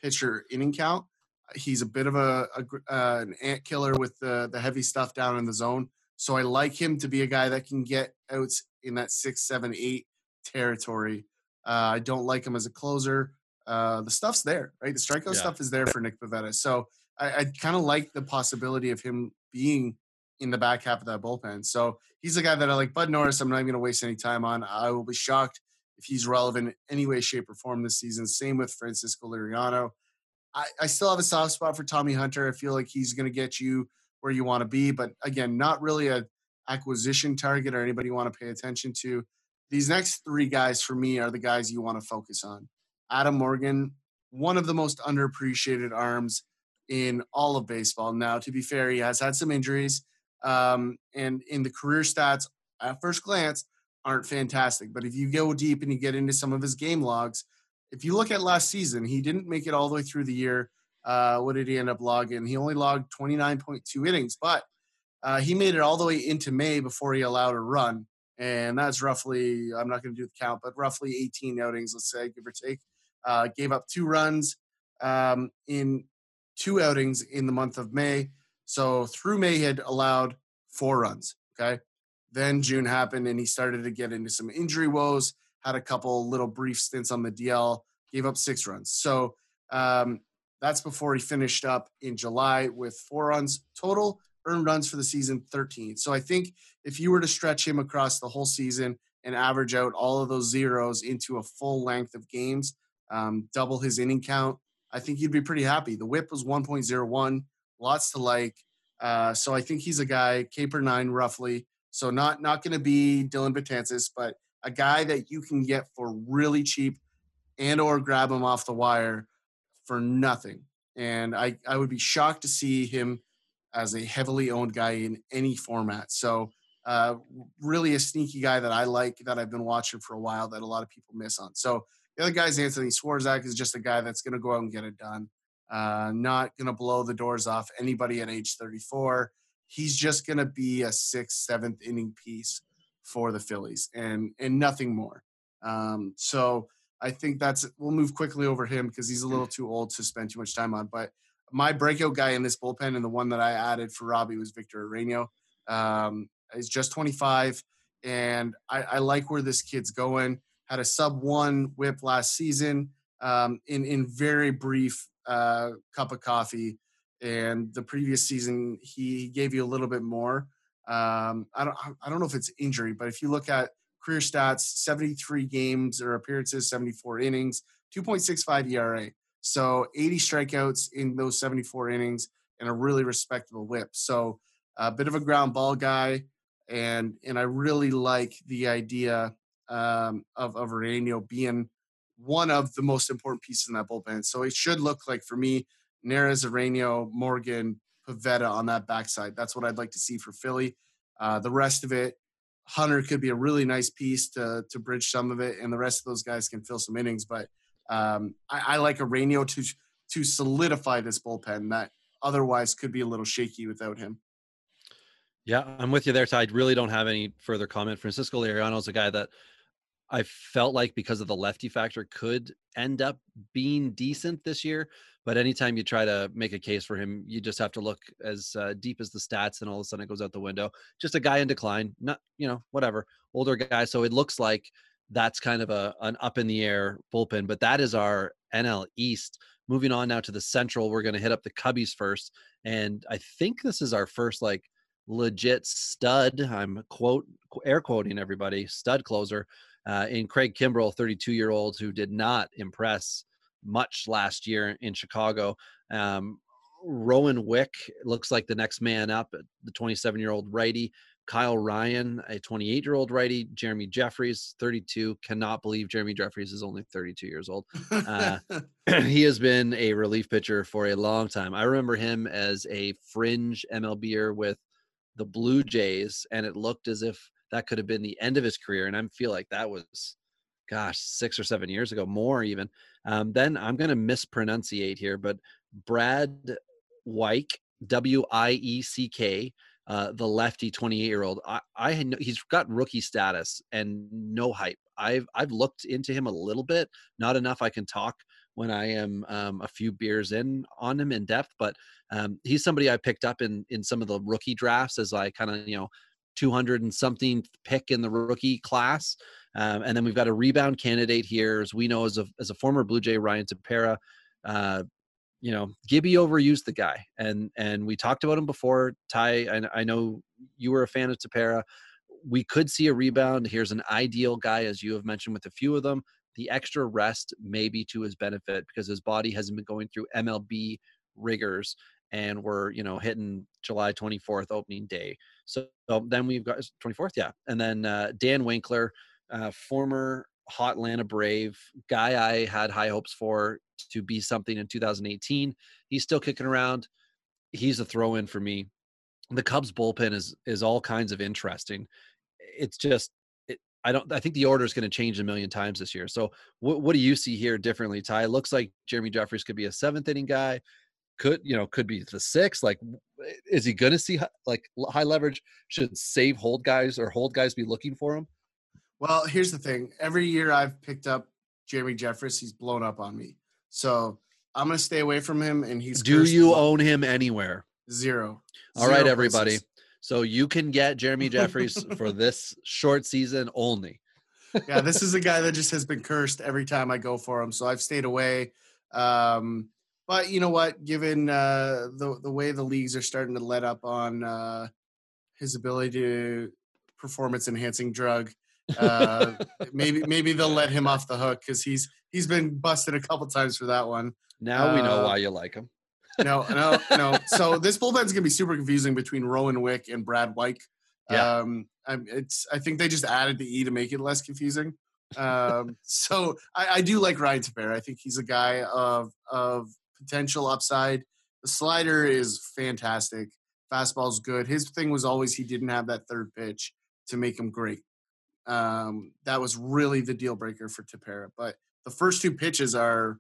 pitcher inning count. He's a bit of a, a uh, an ant killer with the the heavy stuff down in the zone. So I like him to be a guy that can get outs in that six, seven, eight territory. Uh, I don't like him as a closer. Uh, the stuff's there, right? The strikeout yeah. stuff is there for Nick Pivetta. So I, I kind of like the possibility of him being in the back half of that bullpen. So he's a guy that I like. Bud Norris, I'm not even going to waste any time on. I will be shocked if he's relevant in any way, shape, or form this season. Same with Francisco Liriano. I, I still have a soft spot for Tommy Hunter. I feel like he's going to get you where you want to be, but again, not really a acquisition target or anybody you want to pay attention to. These next three guys for me are the guys you want to focus on. Adam Morgan, one of the most underappreciated arms in all of baseball. Now, to be fair, he has had some injuries, um, and in the career stats at first glance aren't fantastic. But if you go deep and you get into some of his game logs, if you look at last season, he didn't make it all the way through the year. Uh, what did he end up logging? He only logged 29.2 innings, but uh, he made it all the way into May before he allowed a run. And that's roughly, I'm not going to do the count, but roughly 18 outings, let's say, give or take. Uh, gave up two runs um, in two outings in the month of May. So through May, he had allowed four runs. Okay. Then June happened and he started to get into some injury woes, had a couple little brief stints on the DL, gave up six runs. So um, that's before he finished up in July with four runs total, earned runs for the season 13. So I think if you were to stretch him across the whole season and average out all of those zeros into a full length of games, um, double his inning count, I think you'd be pretty happy. The whip was 1.01, lots to like. Uh, so I think he's a guy, K per nine roughly. So not not going to be Dellin Betances, but a guy that you can get for really cheap and or grab him off the wire for nothing. And I, I would be shocked to see him as a heavily owned guy in any format. So uh, really a sneaky guy that I like that I've been watching for a while that a lot of people miss on. So the other guy's Anthony Swarzak is just a guy that's going to go out and get it done. Uh, not going to blow the doors off anybody at age 34. He's just going to be a sixth, seventh inning piece for the Phillies and and nothing more. Um, so I think that's we'll move quickly over him because he's a little too old to spend too much time on. But my breakout guy in this bullpen and the one that I added for Robbie was Victor Arano. Um, he's just 25, and I, I like where this kid's going had a sub one whip last season um, in in very brief uh, cup of coffee, and the previous season he gave you a little bit more. Um, I don't I don't know if it's injury, but if you look at career stats, 73 games or appearances, 74 innings, 2.65 ERA. So 80 strikeouts in those 74 innings and a really respectable whip. So a bit of a ground ball guy, and and I really like the idea um, of, of Arano being one of the most important pieces in that bullpen. So it should look like for me, Neris, Arano, Morgan, Pivetta on that backside. That's what I'd like to see for Philly. Uh, the rest of it, Hunter could be a really nice piece to to bridge some of it, and the rest of those guys can fill some innings. But um, I, I like Arano to to solidify this bullpen that otherwise could be a little shaky without him. Yeah, I'm with you there. So I really don't have any further comment. Francisco Liriano is a guy that I felt like because of the lefty factor could end up being decent this year. But anytime you try to make a case for him, you just have to look as uh, deep as the stats, and all of a sudden it goes out the window. Just a guy in decline, not you know whatever, older guy. So it looks like that's kind of a an up in the air bullpen. But that is our NL East. Moving on now to the Central, we're going to hit up the Cubbies first, and I think this is our first like legit stud. I'm quote air quoting everybody stud closer uh, in Craig Kimbrel, 32 year old who did not impress much last year in Chicago. Um, Rowan Wick looks like the next man up, the 27 year old righty. Kyle Ryan, a 28 year old righty. Jeremy Jeffress, 32. Cannot believe Jeremy Jeffress is only 32 years old. Uh, he has been a relief pitcher for a long time. I remember him as a fringe MLBer with the Blue Jays, and it looked as if that could have been the end of his career. And I feel like that was, gosh, six or seven years ago, more even. Um, then I'm going to mispronunciate here, but Brad Wieck, W I E C K, uh, the lefty 28 year old. I, I he's got rookie status and no hype. I've I've looked into him a little bit, not enough I can talk when I am um, a few beers in on him in depth, but um, he's somebody I picked up in in some of the rookie drafts as I kind of you know 200 and something pick in the rookie class. Um, and then we've got a rebound candidate here, as we know as a as a former Blue Jay, Ryan Tepera, Uh, you know, Gibby overused the guy, and and we talked about him before. Ty, and I know you were a fan of Tepera. We could see a rebound. Here's an ideal guy, as you have mentioned with a few of them. The extra rest may be to his benefit because his body hasn't been going through MLB rigors and we're you know hitting July 24th opening day. So, so then we've got 24th, yeah, and then uh, Dan Winkler, uh, former hot Atlanta Brave guy, I had high hopes for to be something in 2018. He's still kicking around. He's a throw in for me. The Cubs bullpen is is all kinds of interesting. It's just I don't. I think the order is going to change a million times this year. So, what, what do you see here differently, Ty? It looks like Jeremy Jeffress could be a seventh inning guy could you know could be the six like is he going to see like high leverage should save hold guys or hold guys be looking for him well here's the thing every year i've picked up jeremy jeffress he's blown up on me so i'm going to stay away from him and he's do you own him anywhere? Zero. All zero right, everybody. places. so you can get jeremy Jeffress for this short season only. Yeah this is a guy that just has been cursed every time i go for him so i've stayed away. Um but you know what? Given uh, the the way the leagues are starting to let up on uh, his ability to performance enhancing drug, uh, maybe maybe they'll let him off the hook because he's he's been busted a couple times for that one. now we know Uh, why you like him No, no, no. So this bullpen's gonna be super confusing between Rowan Wick and Brad Wieck. Yeah. Um, I'm, it's I think they just added the E to make it less confusing. Um, so I, I do like Ryan Tepera. I think he's a guy of of potential upside. The slider is fantastic. Fastball's good. His thing was always he didn't have that third pitch to make him great. Um, that was really the deal breaker for Tepera. But the first two pitches are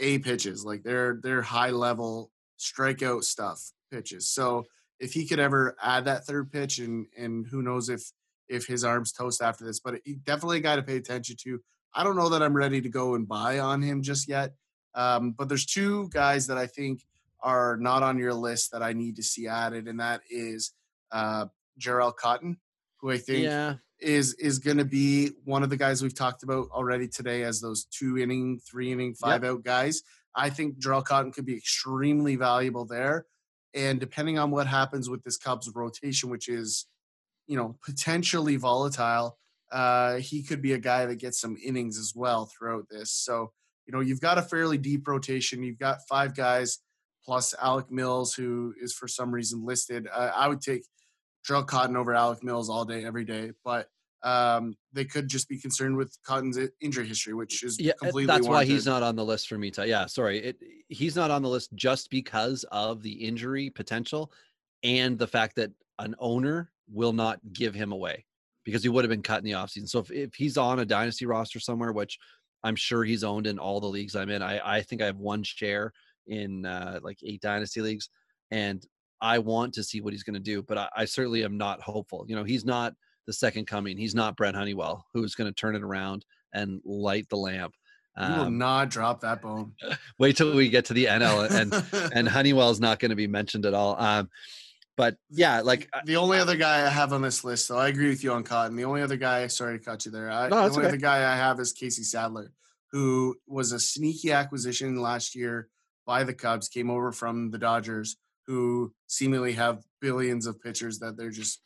A pitches, like they're they're high level strikeout stuff pitches. So if he could ever add that third pitch, and and who knows if if his arms toast after this, but he definitely guy to pay attention to. I don't know that I'm ready to go and buy on him just yet. Um, but there's two guys that I think are not on your list that I need to see added, and that is uh, Jharel Cotton, who I think yeah is is going to be one of the guys we've talked about already today as those two inning, three inning, five out guys. I think Jharel Cotton could be extremely valuable there. And depending on what happens with this Cubs rotation, which is, you know, potentially volatile, uh, he could be a guy that gets some innings as well throughout this. So, you know, you've got a fairly deep rotation. You've got five guys plus Alec Mills, who is for some reason listed. Uh, I would take Jharel Cotton over Alec Mills all day, every day. But um, they could just be concerned with Cotton's injury history, which is yeah completely that's why he's not on the list for me Ty. yeah sorry it, he's not on the list just because of the injury potential and the fact that an owner will not give him away because he would have been cut in the offseason so if, if he's on a dynasty roster somewhere which i'm sure he's owned in all the leagues i'm in i, I think i have one share in uh, like eight dynasty leagues and i want to see what he's going to do but I, I certainly am not hopeful you know he's not the second coming. He's not Brent Honeywell, who's going to turn it around and light the lamp. You will Um, not drop that bone. wait till we get to the NL, and and Honeywell's not going to be mentioned at all. Um, but yeah, like the only other guy I have on this list, though, I agree with you on Cotton. The only other guy, sorry to cut you there. I, No, the only okay. other guy I have is Casey Sadler, who was a sneaky acquisition last year by the Cubs, came over from the Dodgers, who seemingly have billions of pitchers that they're just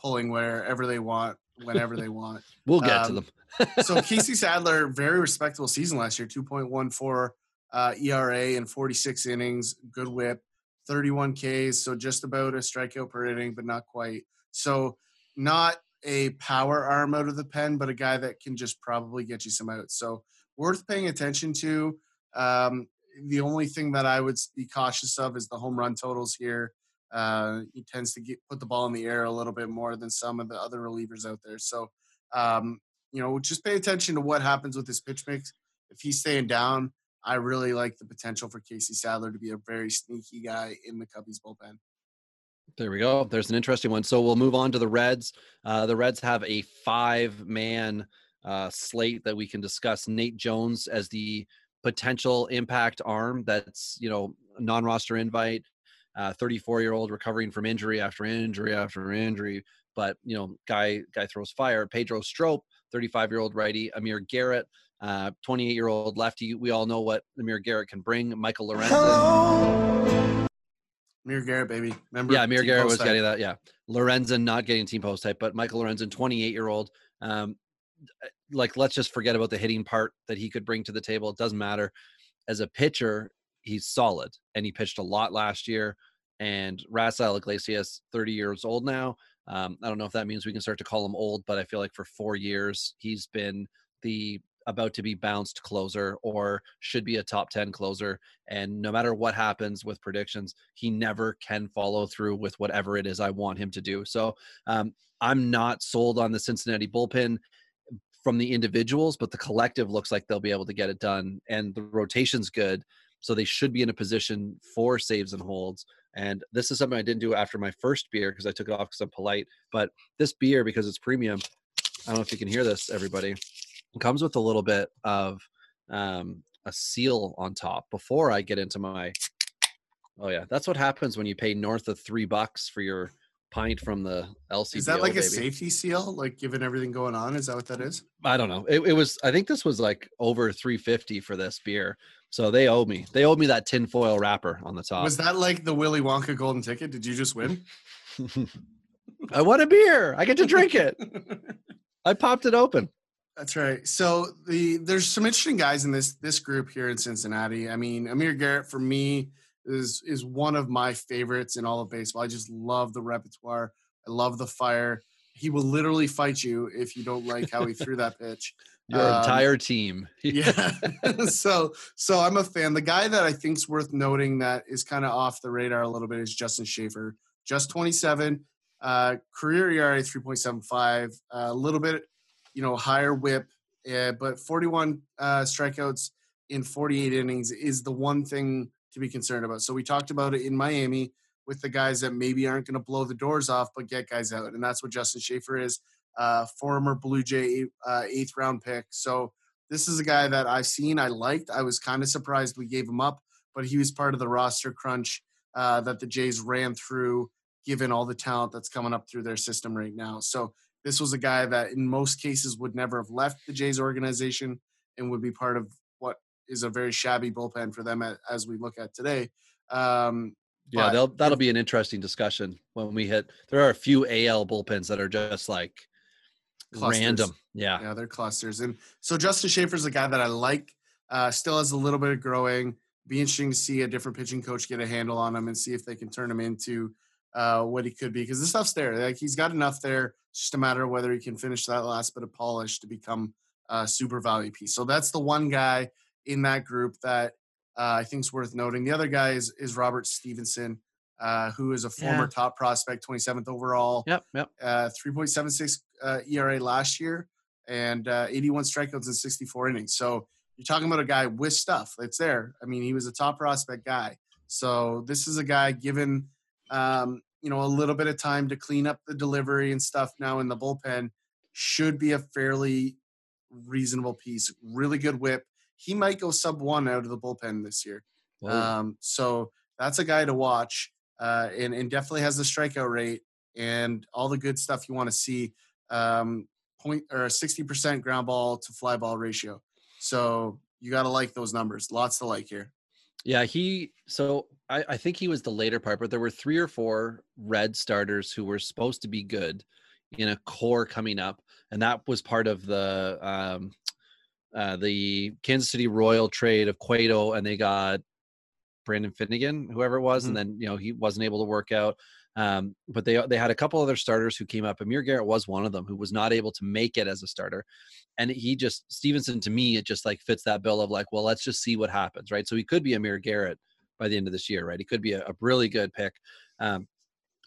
pulling wherever they want, whenever they want. we'll get to Um, them. So Casey Sadler, very respectable season last year, 2.14 uh, ERA in 46 innings, good whip, 31 Ks, so just about a strikeout per inning, but not quite. So not a power arm out of the pen, but a guy that can just probably get you some outs. So worth paying attention to. Um, the only thing that I would be cautious of is the home run totals here. Uh, he tends to get, put the ball in the air a little bit more than some of the other relievers out there. So, um, you know, just pay attention to what happens with his pitch mix. If he's staying down, I really like the potential for Casey Sadler to be a very sneaky guy in the Cubbies bullpen. There we go. There's an interesting one. So we'll move on to the Reds. Uh, the Reds have a five man uh, slate that we can discuss. Nate Jones as the potential impact arm. That's, you know, non roster invite, 34 year old recovering from injury after injury after injury. But, you know, guy, guy throws fire. Pedro Strop, 35 year old righty. Amir Garrett, 28 year old lefty. We all know what Amir Garrett can bring. Michael Lorenzen. Amir Garrett, baby. Remember? Yeah, Amir Garrett was Post getting that. Yeah, Lorenzen not getting team post type, but Michael Lorenzen, 28 year old. Um, like, let's just forget about the hitting part that he could bring to the table. It doesn't matter. As a pitcher, he's solid, and he pitched a lot last year. And Rafael Iglesias, 30 years old now. Um, I don't know if that means we can start to call him old, but I feel like for four years he's been the about to be bounced closer or should be a top 10 closer. And no matter what happens with predictions, he never can follow through with whatever it is I want him to do. So um, I'm not sold on the Cincinnati bullpen from the individuals, but the collective looks like they'll be able to get it done. And the rotation's good. So they should be in a position for saves and holds. And this is something I didn't do after my first beer because I took it off because I'm polite. But this beer, because it's premium, I don't know if you can hear this, everybody. Comes with a little bit of um, a seal on top before I get into my. Oh yeah, that's what happens when you pay north of three bucks for your pint from the LCBO. Is that like a safety seal? Like given everything going on? Is that what that is? I don't know. It, it was. I think this was like over three fifty for this beer. So they owe me. They owed me that tinfoil wrapper on the top. Was that like the Willy Wonka golden ticket? Did you just win? I want a beer. I get to drink it. I popped it open. That's right. So the there's some interesting guys in this this group here in Cincinnati. I mean, Amir Garrett for me is is one of my favorites in all of baseball. I just love the repertoire. I love the fire. He will literally fight you if you don't like how he threw that pitch. Your Um, entire team. yeah. so so I'm a fan. The guy that I think's worth noting that is kind of off the radar a little bit is Justin Shafer. Just 27, uh, career ERA 3.75, a little bit, you know, higher WHIP, uh, but 41 uh, strikeouts in 48 innings is the one thing to be concerned about. So we talked about it in Miami with the guys that maybe aren't going to blow the doors off, but get guys out, and that's what Justin Shafer is uh, former Blue Jay uh, eighth round pick. So this is a guy that I've seen, I liked. I was kind of surprised we gave him up, but he was part of the roster crunch uh, that the Jays ran through, given all the talent that's coming up through their system right now. So this was a guy that, in most cases, would never have left the Jays organization and would be part of is a very shabby bullpen for them at, as we look at today. Um, Yeah, that'll be an interesting discussion when we hit. There are a few AL bullpens that are just like Clusters. random. Yeah. Yeah, they're clusters. And so Justin Shafer's a guy that I like. Uh, still has a little bit of growing. Be interesting to see a different pitching coach get a handle on him and see if they can turn him into uh, what he could be. Because the stuff's there. Like he's got enough there. It's just a matter of whether he can finish that last bit of polish to become a super value piece. So that's the one guy in that group that uh, I think is worth noting. The other guy is is Robert Stephenson, uh, who is a former Yeah. top prospect, 27th overall Yep. Yep. uh, 3.76 uh, ERA last year and uh, 81 strikeouts in 64 innings. So you're talking about a guy with stuff that's there. I mean, he was a top prospect guy. So this is a guy given um, you know a little bit of time to clean up the delivery and stuff now in the bullpen, should be a fairly reasonable piece. Really good whip. He might go sub one out of the bullpen this year. Whoa. Um, so that's a guy to watch, uh, and and definitely has the strikeout rate and all the good stuff you want to see. Um, point or sixty percent ground ball to fly ball ratio. So you got to like those numbers. Lots to like here. Yeah, he. So I, I think he was the later part, but there were three or four red starters who were supposed to be good in a core coming up, and that was part of the um, uh, the Kansas City Royal trade of Cueto, and they got Brandon Finnegan, whoever it was, Mhm. and then you know he wasn't able to work out. Um, but they they had a couple other starters who came up. Amir Garrett was one of them who was not able to make it as a starter, and he just Stephenson to me it just like fits that bill of like, well, let's just see what happens, right? So he could be Amir Garrett by the end of this year, right? He could be a, a really good pick. Um,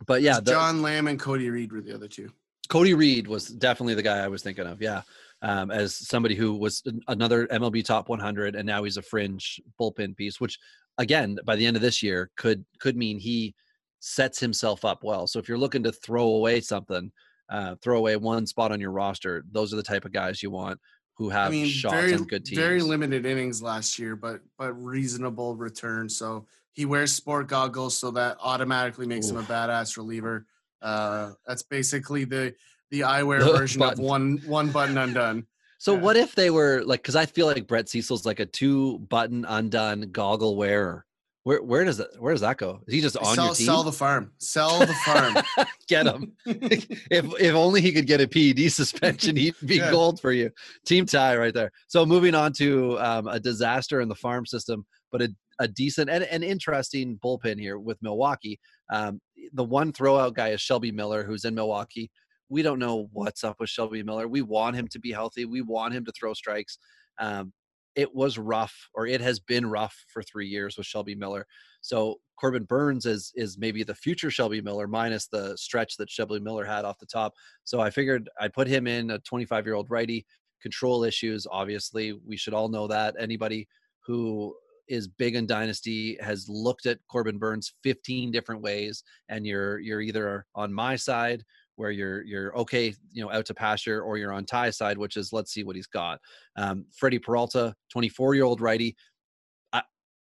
but yeah, the, John Lamb and Cody Reed were the other two. Cody Reed was definitely the guy I was thinking of. Yeah. Um, as somebody who was another MLB top 100 and now he's a fringe bullpen piece, which again, by the end of this year could, could mean he sets himself up well. So if you're looking to throw away something, uh, throw away one spot on your roster, those are the type of guys you want who have I mean, shots very on good teams. very limited innings last year, but but reasonable return. So he wears sport goggles, so that automatically makes him a badass reliever. Uh, that's basically the the eyewear version button. of one one button undone. So Yeah. what if they were like? Because I feel like Brett Cecil's like a two button undone goggle wearer. Where where does that where does that go? Is he just on sell, your team? sell the farm. Sell the farm. get him. if if only he could get a PED suspension, he'd be Yeah. gold for you. Team tie right there. So moving on to um, a disaster in the farm system, but a, a decent and an interesting bullpen here with Milwaukee. Um, the one throwout guy is Shelby Miller, who's in Milwaukee. We don't know what's up with Shelby Miller. We want him to be healthy. We want him to throw strikes. Um, it was rough, or it has been rough for three years with Shelby Miller. So Corbin Burnes is is maybe the future Shelby Miller minus the stretch that Shelby Miller had off the top. So I figured I'd put him in a 25 year old righty. Control issues, obviously, we should all know that. Anybody who is big in dynasty has looked at Corbin Burnes 15 different ways, and you're you're either on my side where you're you're okay, you know, out to pasture, or you're on tie side, which is let's see what he's got. Um, Freddie Peralta, 24 year old righty.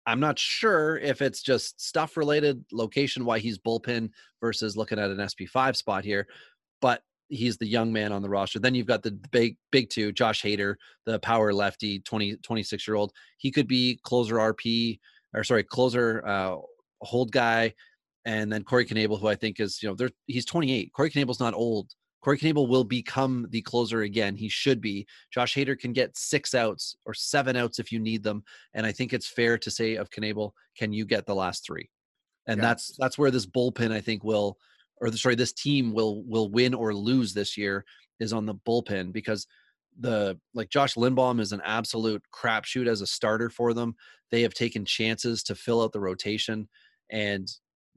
I'm not sure if it's just stuff related, location why he's bullpen versus looking at an SP5 spot here, but he's the young man on the roster. Then you've got the big big two, Josh Hader, the power lefty, 20 26 year old. He could be closer RP or sorry, closer uh, hold guy, and then Corey Knebel, who I think is you know there he's 28. Corey Knebel's not old. Corey Knebel will become the closer again. He should be. Josh Hader can get six outs or seven outs if you need them, and I think it's fair to say of Knebel, can you get the last three? And Yeah. that's that's where this bullpen I think will, or the, sorry, this team will will win or lose this year is on the bullpen because the like Josh Lindblom is an absolute crapshoot as a starter for them. They have taken chances to fill out the rotation, and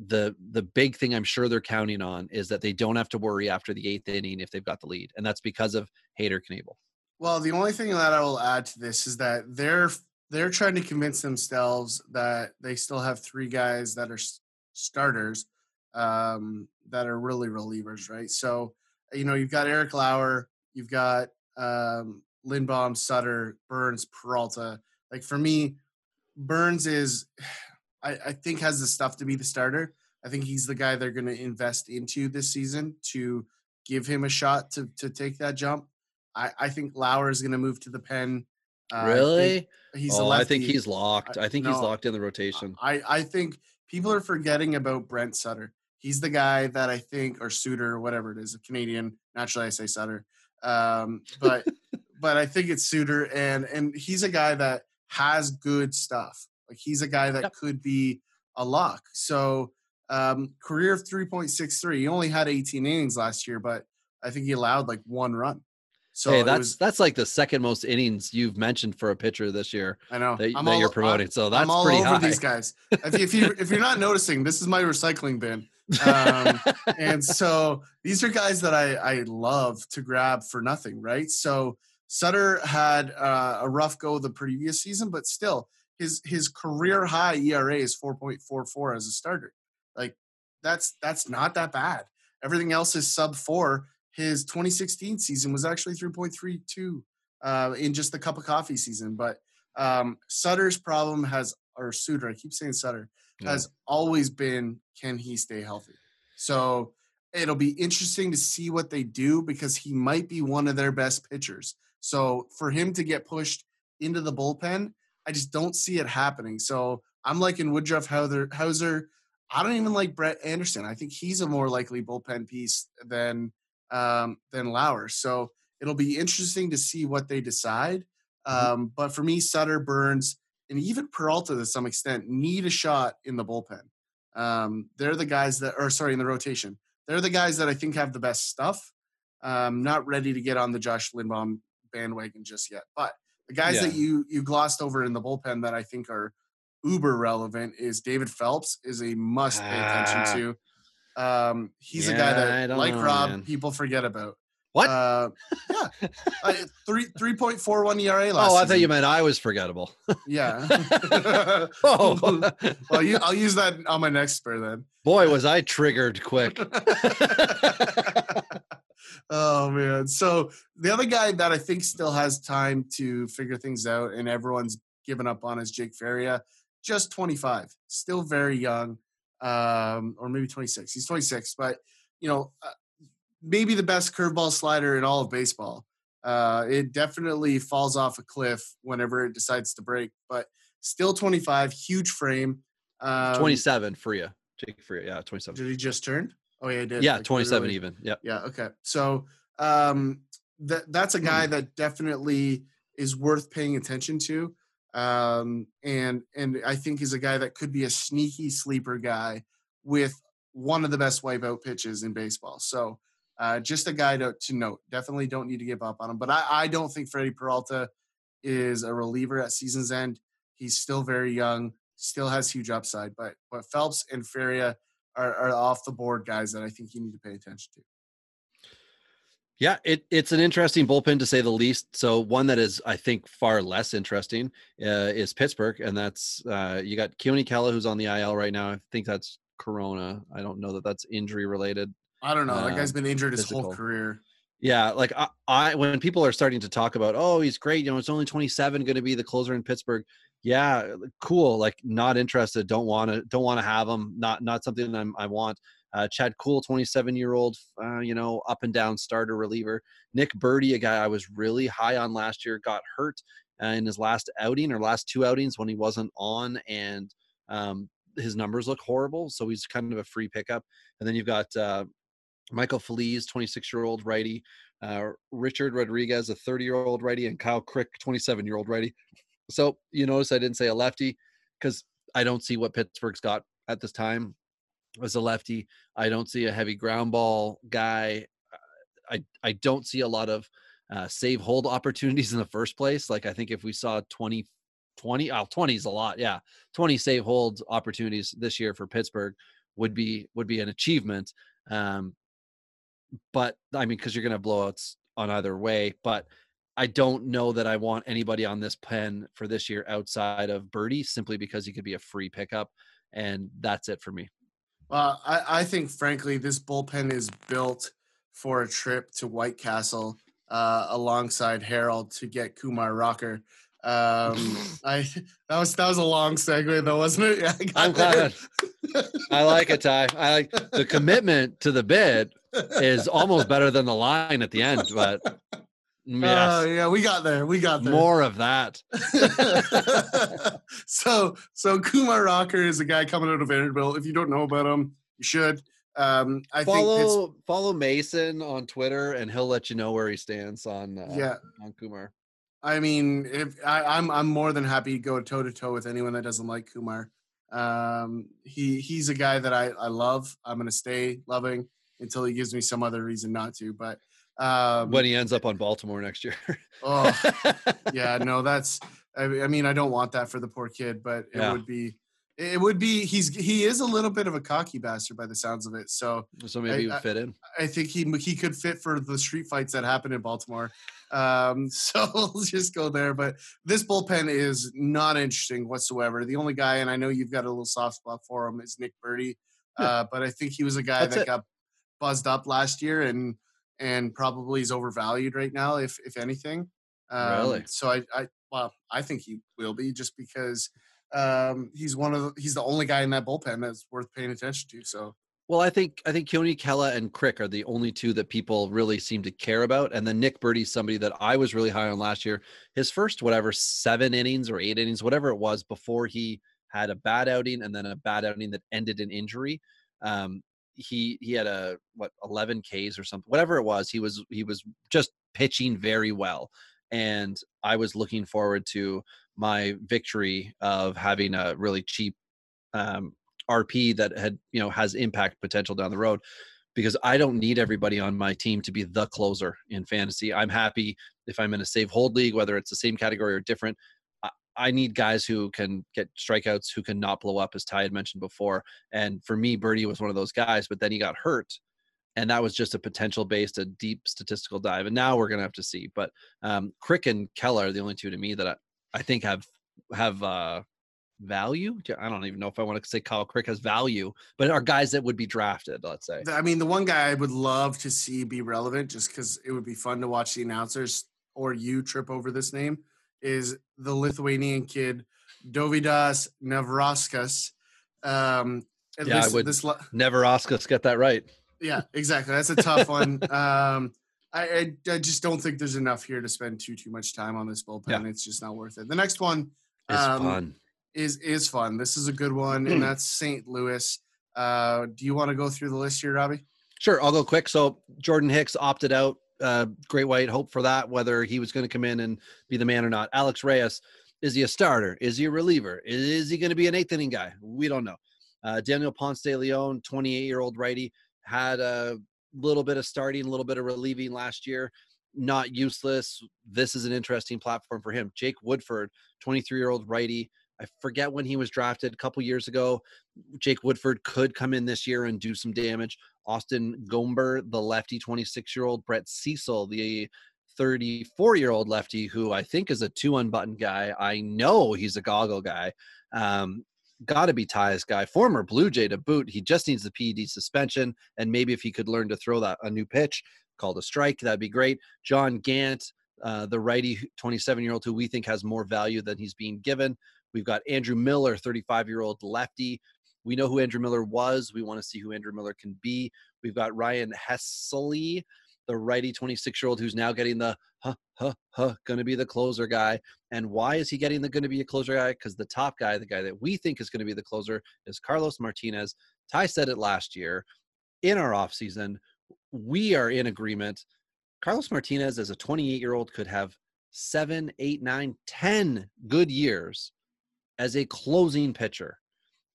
the the big thing I'm sure they're counting on is that they don't have to worry after the eighth inning if they've got the lead, and that's because of Hader Knebel. Well, the only thing that I will add to this is that they're they're trying to convince themselves that they still have three guys that are starters um, that are really relievers, right? So, you know, you've got Eric Lauer, you've got um, Lindblom, Sutter, Burnes, Peralta. Like for me, Burnes is, I, I think, has the stuff to be the starter. I think he's the guy they're going to invest into this season to give him a shot to to take that jump. I, I think Lauer is going to move to the pen. Uh, I really? he's a oh, I think he's locked. I- I think he's locked in the rotation. I, I think people are forgetting about Brent Sutter. He's the guy that I think, or Suter, or whatever it is, a Canadian. Naturally, I say Sutter, um, but but I think it's Suter, and and he's a guy that has good stuff. Like he's a guy that Yep. could be a lock. So um, career of three point six three. He only had eighteen innings last year, but I think he allowed like one run. So hey, that's was, that's like the second most innings you've mentioned for a pitcher this year I know that, I'm that all- you're I'm- promoting. so that's I'm all pretty over high. these guys. If, if you if you're not noticing, this is my recycling bin, um, and so these are guys that I I love to grab for nothing, right? So Sutter had uh, a rough go the previous season, but still his his career high ERA is 4.44 as a starter. Like that's that's not that bad. Everything else is sub four. His 2016 season was actually 3.32 uh, in just the cup of coffee season. But um, Sutter's problem has, or Suter, I keep saying Sutter, Yeah. has always been can he stay healthy? So it'll be interesting to see what they do because he might be one of their best pitchers. So for him to get pushed into the bullpen, I just don't see it happening. So I'm liking Woodruff Houser. Houser. I don't even like Brett Anderson. I think he's a more likely bullpen piece than um, than Lauer. So it'll be interesting to see what they decide. Um, but for me, Sutter, Burnes, and even Peralta to some extent need a shot in the bullpen. Um, they're the guys that, or sorry, in the rotation. They're the guys that I think have the best stuff. Um, not ready to get on the Josh Lindblom bandwagon just yet, but the guys Yeah. that you you glossed over in the bullpen that I think are uber relevant is David Phelps is a must pay Ah. attention to. Um, he's a guy that, like know, Rob, man. people forget about. What? Uh, yeah, uh, three three point four one ERA last. oh, I thought you meant I was forgettable. Yeah. oh, well, you, I'll use that on my next spur then. boy, was I triggered quick. Oh man. So the other guy that I think still has time to figure things out and everyone's given up on is Jake Faria, Just 25, still very young, um, or maybe 26. He's 26, but you know, uh, maybe the best curveball slider in all of baseball. Uh, it definitely falls off a cliff whenever it decides to break, but still 25, huge frame. Um, 27 for you. Jake you. Yeah, 27. Did he just turn? Oh yeah, he did. Yeah, Like, 27 literally. even. Yeah. Yeah. Okay. So um, that that's a guy that definitely is worth paying attention to, um, and and I think is a guy that could be a sneaky sleeper guy with one of the best wipeout pitches in baseball. So uh, just a guy to, to note. Definitely don't need to give up on him. But I, I don't think Freddie Peralta is a reliever at season's end. He's still very young, still has huge upside. But but Phelps and Faria are, are off the board guys that I think you need to pay attention to. Yeah, it, it's an interesting bullpen to say the least. So one that is, I think, far less interesting uh, is Pittsburgh, and that's uh, you got Keone Kela who's on the IL right now. I think that's Corona. I don't know that that's injury related. I don't know. that Uh, guy's been injured his whole career. Yeah, like I, I when people are starting to talk about, oh, he's great. You know, it's only 27, going to be the closer in Pittsburgh. Yeah, cool. Like not interested. Don't want to. Don't want to have them. Not not something I'm, I want. Uh, Chad Kuhl, 27 year old, uh, you know, up and down starter reliever. Nick Burdi, a guy I was really high on last year, got hurt uh, in his last outing or last two outings when he wasn't on, and um, his numbers look horrible. So he's kind of a free pickup. And then you've got uh, Michael Feliz, 26 year old righty, uh, Richard Rodriguez, a 30 year old righty, and Kyle Crick, 27 year old righty. So you notice I didn't say a lefty because I don't see what Pittsburgh's got at this time as a lefty. I don't see a heavy ground ball guy. I I don't see a lot of uh, save hold opportunities in the first place. Like I think if we saw 20, 20, oh, 20 is a lot. Yeah, 20 save hold opportunities this year for Pittsburgh would be would be an achievement. Um, but I mean, because you're going to have blowouts on either way. But I don't know that I want anybody on this pen for this year outside of Burdi, simply because he could be a free pickup, and that's it for me. Well, I, I think, frankly, this bullpen is built for a trip to White Castle uh, alongside Harold to get Kumar Rocker. Um, I that was that was a long segue though, wasn't it? Yeah, I got I'm glad. I like it, Ty. I like the commitment to the bid is almost better than the line at the end, but Oh yes, yeah, we got there. We got there. more of that. so so Kumar Rocker is a guy coming out of Vanderbilt. If you don't know about him, you should. Um, I Follow follow Mason on Twitter, and he'll let you know where he stands on uh, yeah. on Kumar. I mean, if I, I'm I'm more than happy to go toe to toe with anyone that doesn't like Kumar. Um, he he's a guy that I I love. I'm gonna stay loving until he gives me some other reason not to. But um, when he ends up on Baltimore next year. oh yeah, no, that's I, I mean I don't want that for the poor kid, but it Yeah. would be it would be he's he is a little bit of a cocky bastard by the sounds of it. So so maybe he I- would fit in. I think he he could fit for the street fights that happen in Baltimore. Um, so we'll just go there. But this bullpen is not interesting whatsoever. The only guy, and I know you've got a little soft spot for him, is Nick Burdi. Uh, but I think he was a guy That's that it. got buzzed up last year and and probably is overvalued right now, if if anything. Um, Really? So I, I well, I think he will be just because um, he's one of the, he's the only guy in that bullpen that's worth paying attention to. So Well, I think I think Keone Kela and Crick are the only two that people really seem to care about. And then Nick Burdi's somebody that I was really high on last year. His first whatever seven innings or eight innings, whatever it was, before he had a bad outing and then a bad outing that ended in injury. Um, he he had a what 11 Ks or something, whatever it was. He was he was just pitching very well, and I was looking forward to my victory of having a really cheap um, RP that had you know has impact potential down the road because I don't need everybody on my team to be the closer in fantasy. I'm happy if I'm in a save hold league, whether it's the same category or different. I- need guys who can get strikeouts, who can not blow up, as Ty had mentioned before. And for me, Burdi was one of those guys, but then he got hurt. And that was just a potential based, a deep statistical dive. And now we're going to have to see. But um, Crick and Keller are the only two to me that I, I think have have uh, value. I don't even know if I want to say Kyle Crick has value, but are guys that would be drafted, let's say. I mean, the one guy I would love to see be relevant, just because it would be fun to watch the announcers or you trip over this name, is the Lithuanian kid Dovydas Neverauskas. Um, at Yeah, I would- this, la- Never ask us get that right. yeah, exactly. That's a tough one. Um, I, I, I just don't think there's enough here to spend too too much time on this bullpen. Yeah. It's just not worth it. The next one It's Um, fun. is is fun. This is a good one, and that's St. Louis. Uh, do you want to go through the list here, Robbie? Sure, I'll go quick. So Jordan Hicks opted out. Uh, great white hope for that, whether he was going to come in and be the man or not. Alex Reyes, is he a starter? Is he a reliever? Is he going to be an eighth inning guy? We don't know. Uh, Daniel Ponce de Leon, 28 year old righty, had a little bit of starting, a little bit of relieving last year. Not useless. This is an interesting platform for him. Jake Woodford, 23 year old righty. I forget when he was drafted a couple years ago. Jake Woodford could come in this year and do some damage. Austin Gomber, the lefty 26 year old, Brett Cecil, the 34 year old lefty, who I think is a two unbuttoned guy. I know he's a goggle guy. Um, Got to be Ty's guy, former Blue Jay to boot. He just needs the PED suspension, and maybe if he could learn to throw that a new pitch called a strike, that'd be great. John Gant, uh, the righty 27 year old, who we think has more value than he's being given. We've got Andrew Miller, 35 year old lefty. We know who Andrew Miller was. We want to see who Andrew Miller can be. We've got Ryan Helsley, the righty 26 year old who's now getting the huh, huh, huh, going to be the closer guy. And why is he getting the going to be a closer guy? Because the top guy, the guy that we think is going to be the closer, is Carlos Martinez. Ty said it last year in our offseason. We are in agreement. Carlos Martinez, as a 28 year old, could have seven, eight, nine, ten good years as a closing pitcher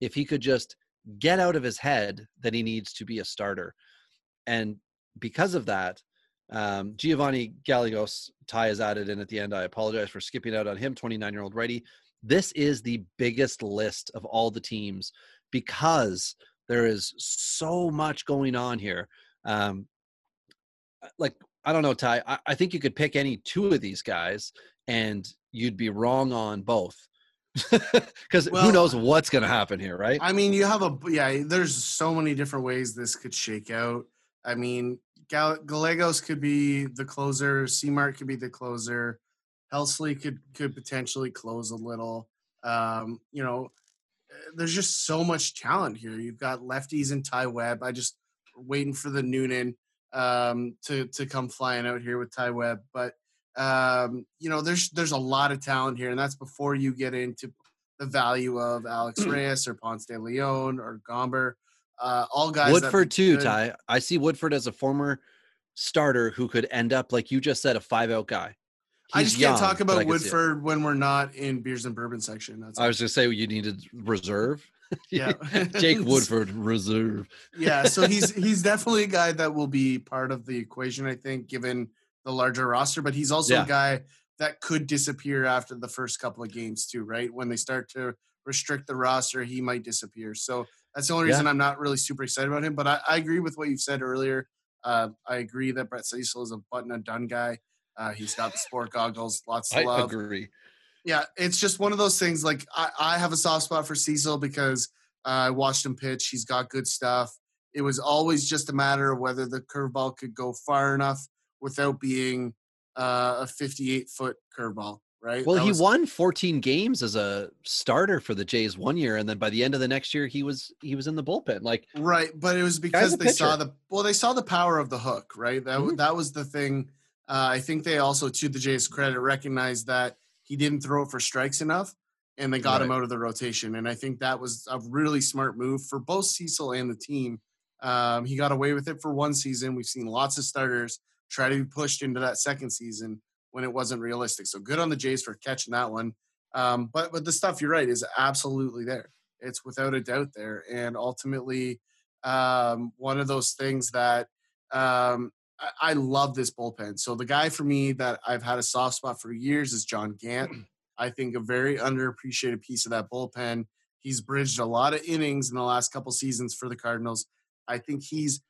if he could just get out of his head that he needs to be a starter. And because of that, um, Giovanni Gallegos, Ty is added in at the end. I apologize for skipping out on him, 29 year old righty. This is the biggest list of all the teams because there is so much going on here. Um, like, I don't know, Ty. I, I think you could pick any two of these guys and you'd be wrong on both. Because Well, who knows what's going to happen here, right? I mean, you have a yeah. There's so many different ways this could shake out. I mean, Gal- Gallegos could be the closer. C-Mart could be the closer. Helsley could could potentially close a little. Um, you know, eh, there's just so much talent here. You've got lefties and Ty Webb. I just waiting for the Noonan um, to to come flying out here with Ty Webb. But um, you know, there's there's a lot of talent here, and that's before you get into the value of Alex Reyes or Ponce de Leon or Gomber. Uh, all guys. Woodford too, good. Ty. I see Woodford as a former starter who could end up like you just said, a five out guy. I He's just can't talk about can see it. Woodford when we're not in beers and bourbon section. That's I was going to say you needed reserve. Yeah. Jake Woodford reserve. yeah, so he's he's definitely a guy that will be part of the equation, I think, given the larger roster. But he's also Yeah. a guy that could disappear after the first couple of games too, right? When they start to restrict the roster, he might disappear. So that's the only Yeah. reason I'm not really super excited about him. But I, I agree with what you said earlier. Uh, I agree that Brett Cecil is a button and done guy. Uh, he's got the sport goggles, lots to I love. agree. Yeah, it's just one of those things. Like I, I have a soft spot for Cecil because I watched him pitch. He's got good stuff. It was always just a matter of whether the curveball could go far enough without being uh, a 58 foot curveball, right? Well, That he was- won 14 games as a starter for the Jays one year, and then by the end of the next year, he was he was in the bullpen. Like, Right, but it was because they saw the well, they saw the power of the hook, right? That w Mhm. that was the thing. Uh, I think they also, to the Jays' credit, recognized that he didn't throw it for strikes enough, and they got him out of the rotation. And I think that was a really smart move for both Cecil and the team. Um, he got away with it for one season. We've seen lots of starters try to be pushed into that second season when it wasn't realistic. So good on the Jays for catching that one. Um, but but the stuff you're right is absolutely there. It's without a doubt there, and ultimately um, one of those things that um, I, I love this bullpen. So the guy for me that I've had a soft spot for years is John Gant. I think a very underappreciated piece of that bullpen. He's bridged a lot of innings in the last couple seasons for the Cardinals. I think he's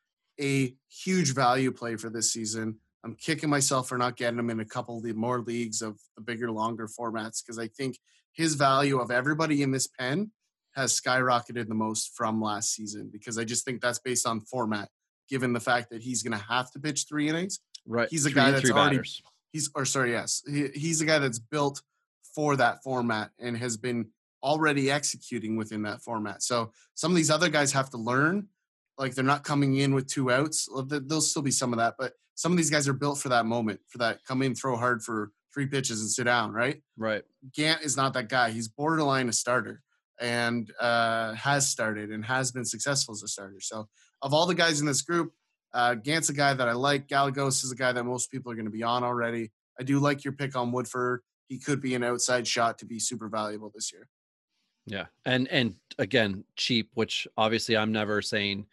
a huge value play for this season. I'm kicking myself for not getting him in a couple of the more leagues of the bigger, longer formats because I think his value of everybody in this pen has skyrocketed the most from last season because I just think that's based on format, given the fact that he's going to have to pitch three innings. right? He's a three- guy that's already- batters. He's, or sorry, yes, he, he's a guy that's built for that format and has been already executing within that format. So some of these other guys have to learn. Like they're not coming in with two outs. There- There'll still be some of that, but some of these guys are built for that moment, for that come in, throw hard for three pitches and sit down, right? Right. Gant is not that guy. He's borderline a starter and uh, has started and has been successful as a starter. So, of all the guys in this group, uh, Gant's a guy that I like. Gallegos is a guy that most people are going to be on already. I do like your pick on Woodford. He could be an outside shot to be super valuable this year. Yeah, and and again, cheap, which obviously I'm never saying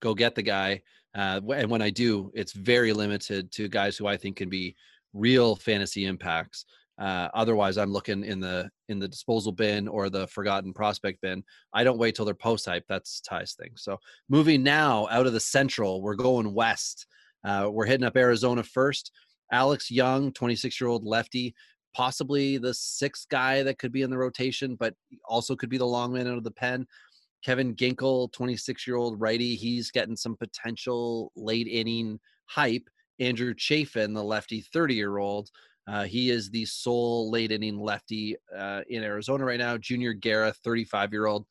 go get the guy. Uh, and when I do, it's very limited to guys who I think can be real fantasy impacts. Uh, otherwise, I'm looking in the in the disposal bin or the forgotten prospect bin. I don't wait till they're post hype. That's Ty's thing. So moving now out of the central, we're going west. Uh, we're hitting up Arizona first. Alex Young, 26 year old lefty, possibly the sixth guy that could be in the rotation, but also could be the long man out of the pen. Kevin Ginkel, 26 year old righty, he's getting some potential late inning hype. Andrew Chafin, the lefty, 30 year old, uh, he is the sole late inning lefty uh, in Arizona right now. Junior Guerra, 35 year old,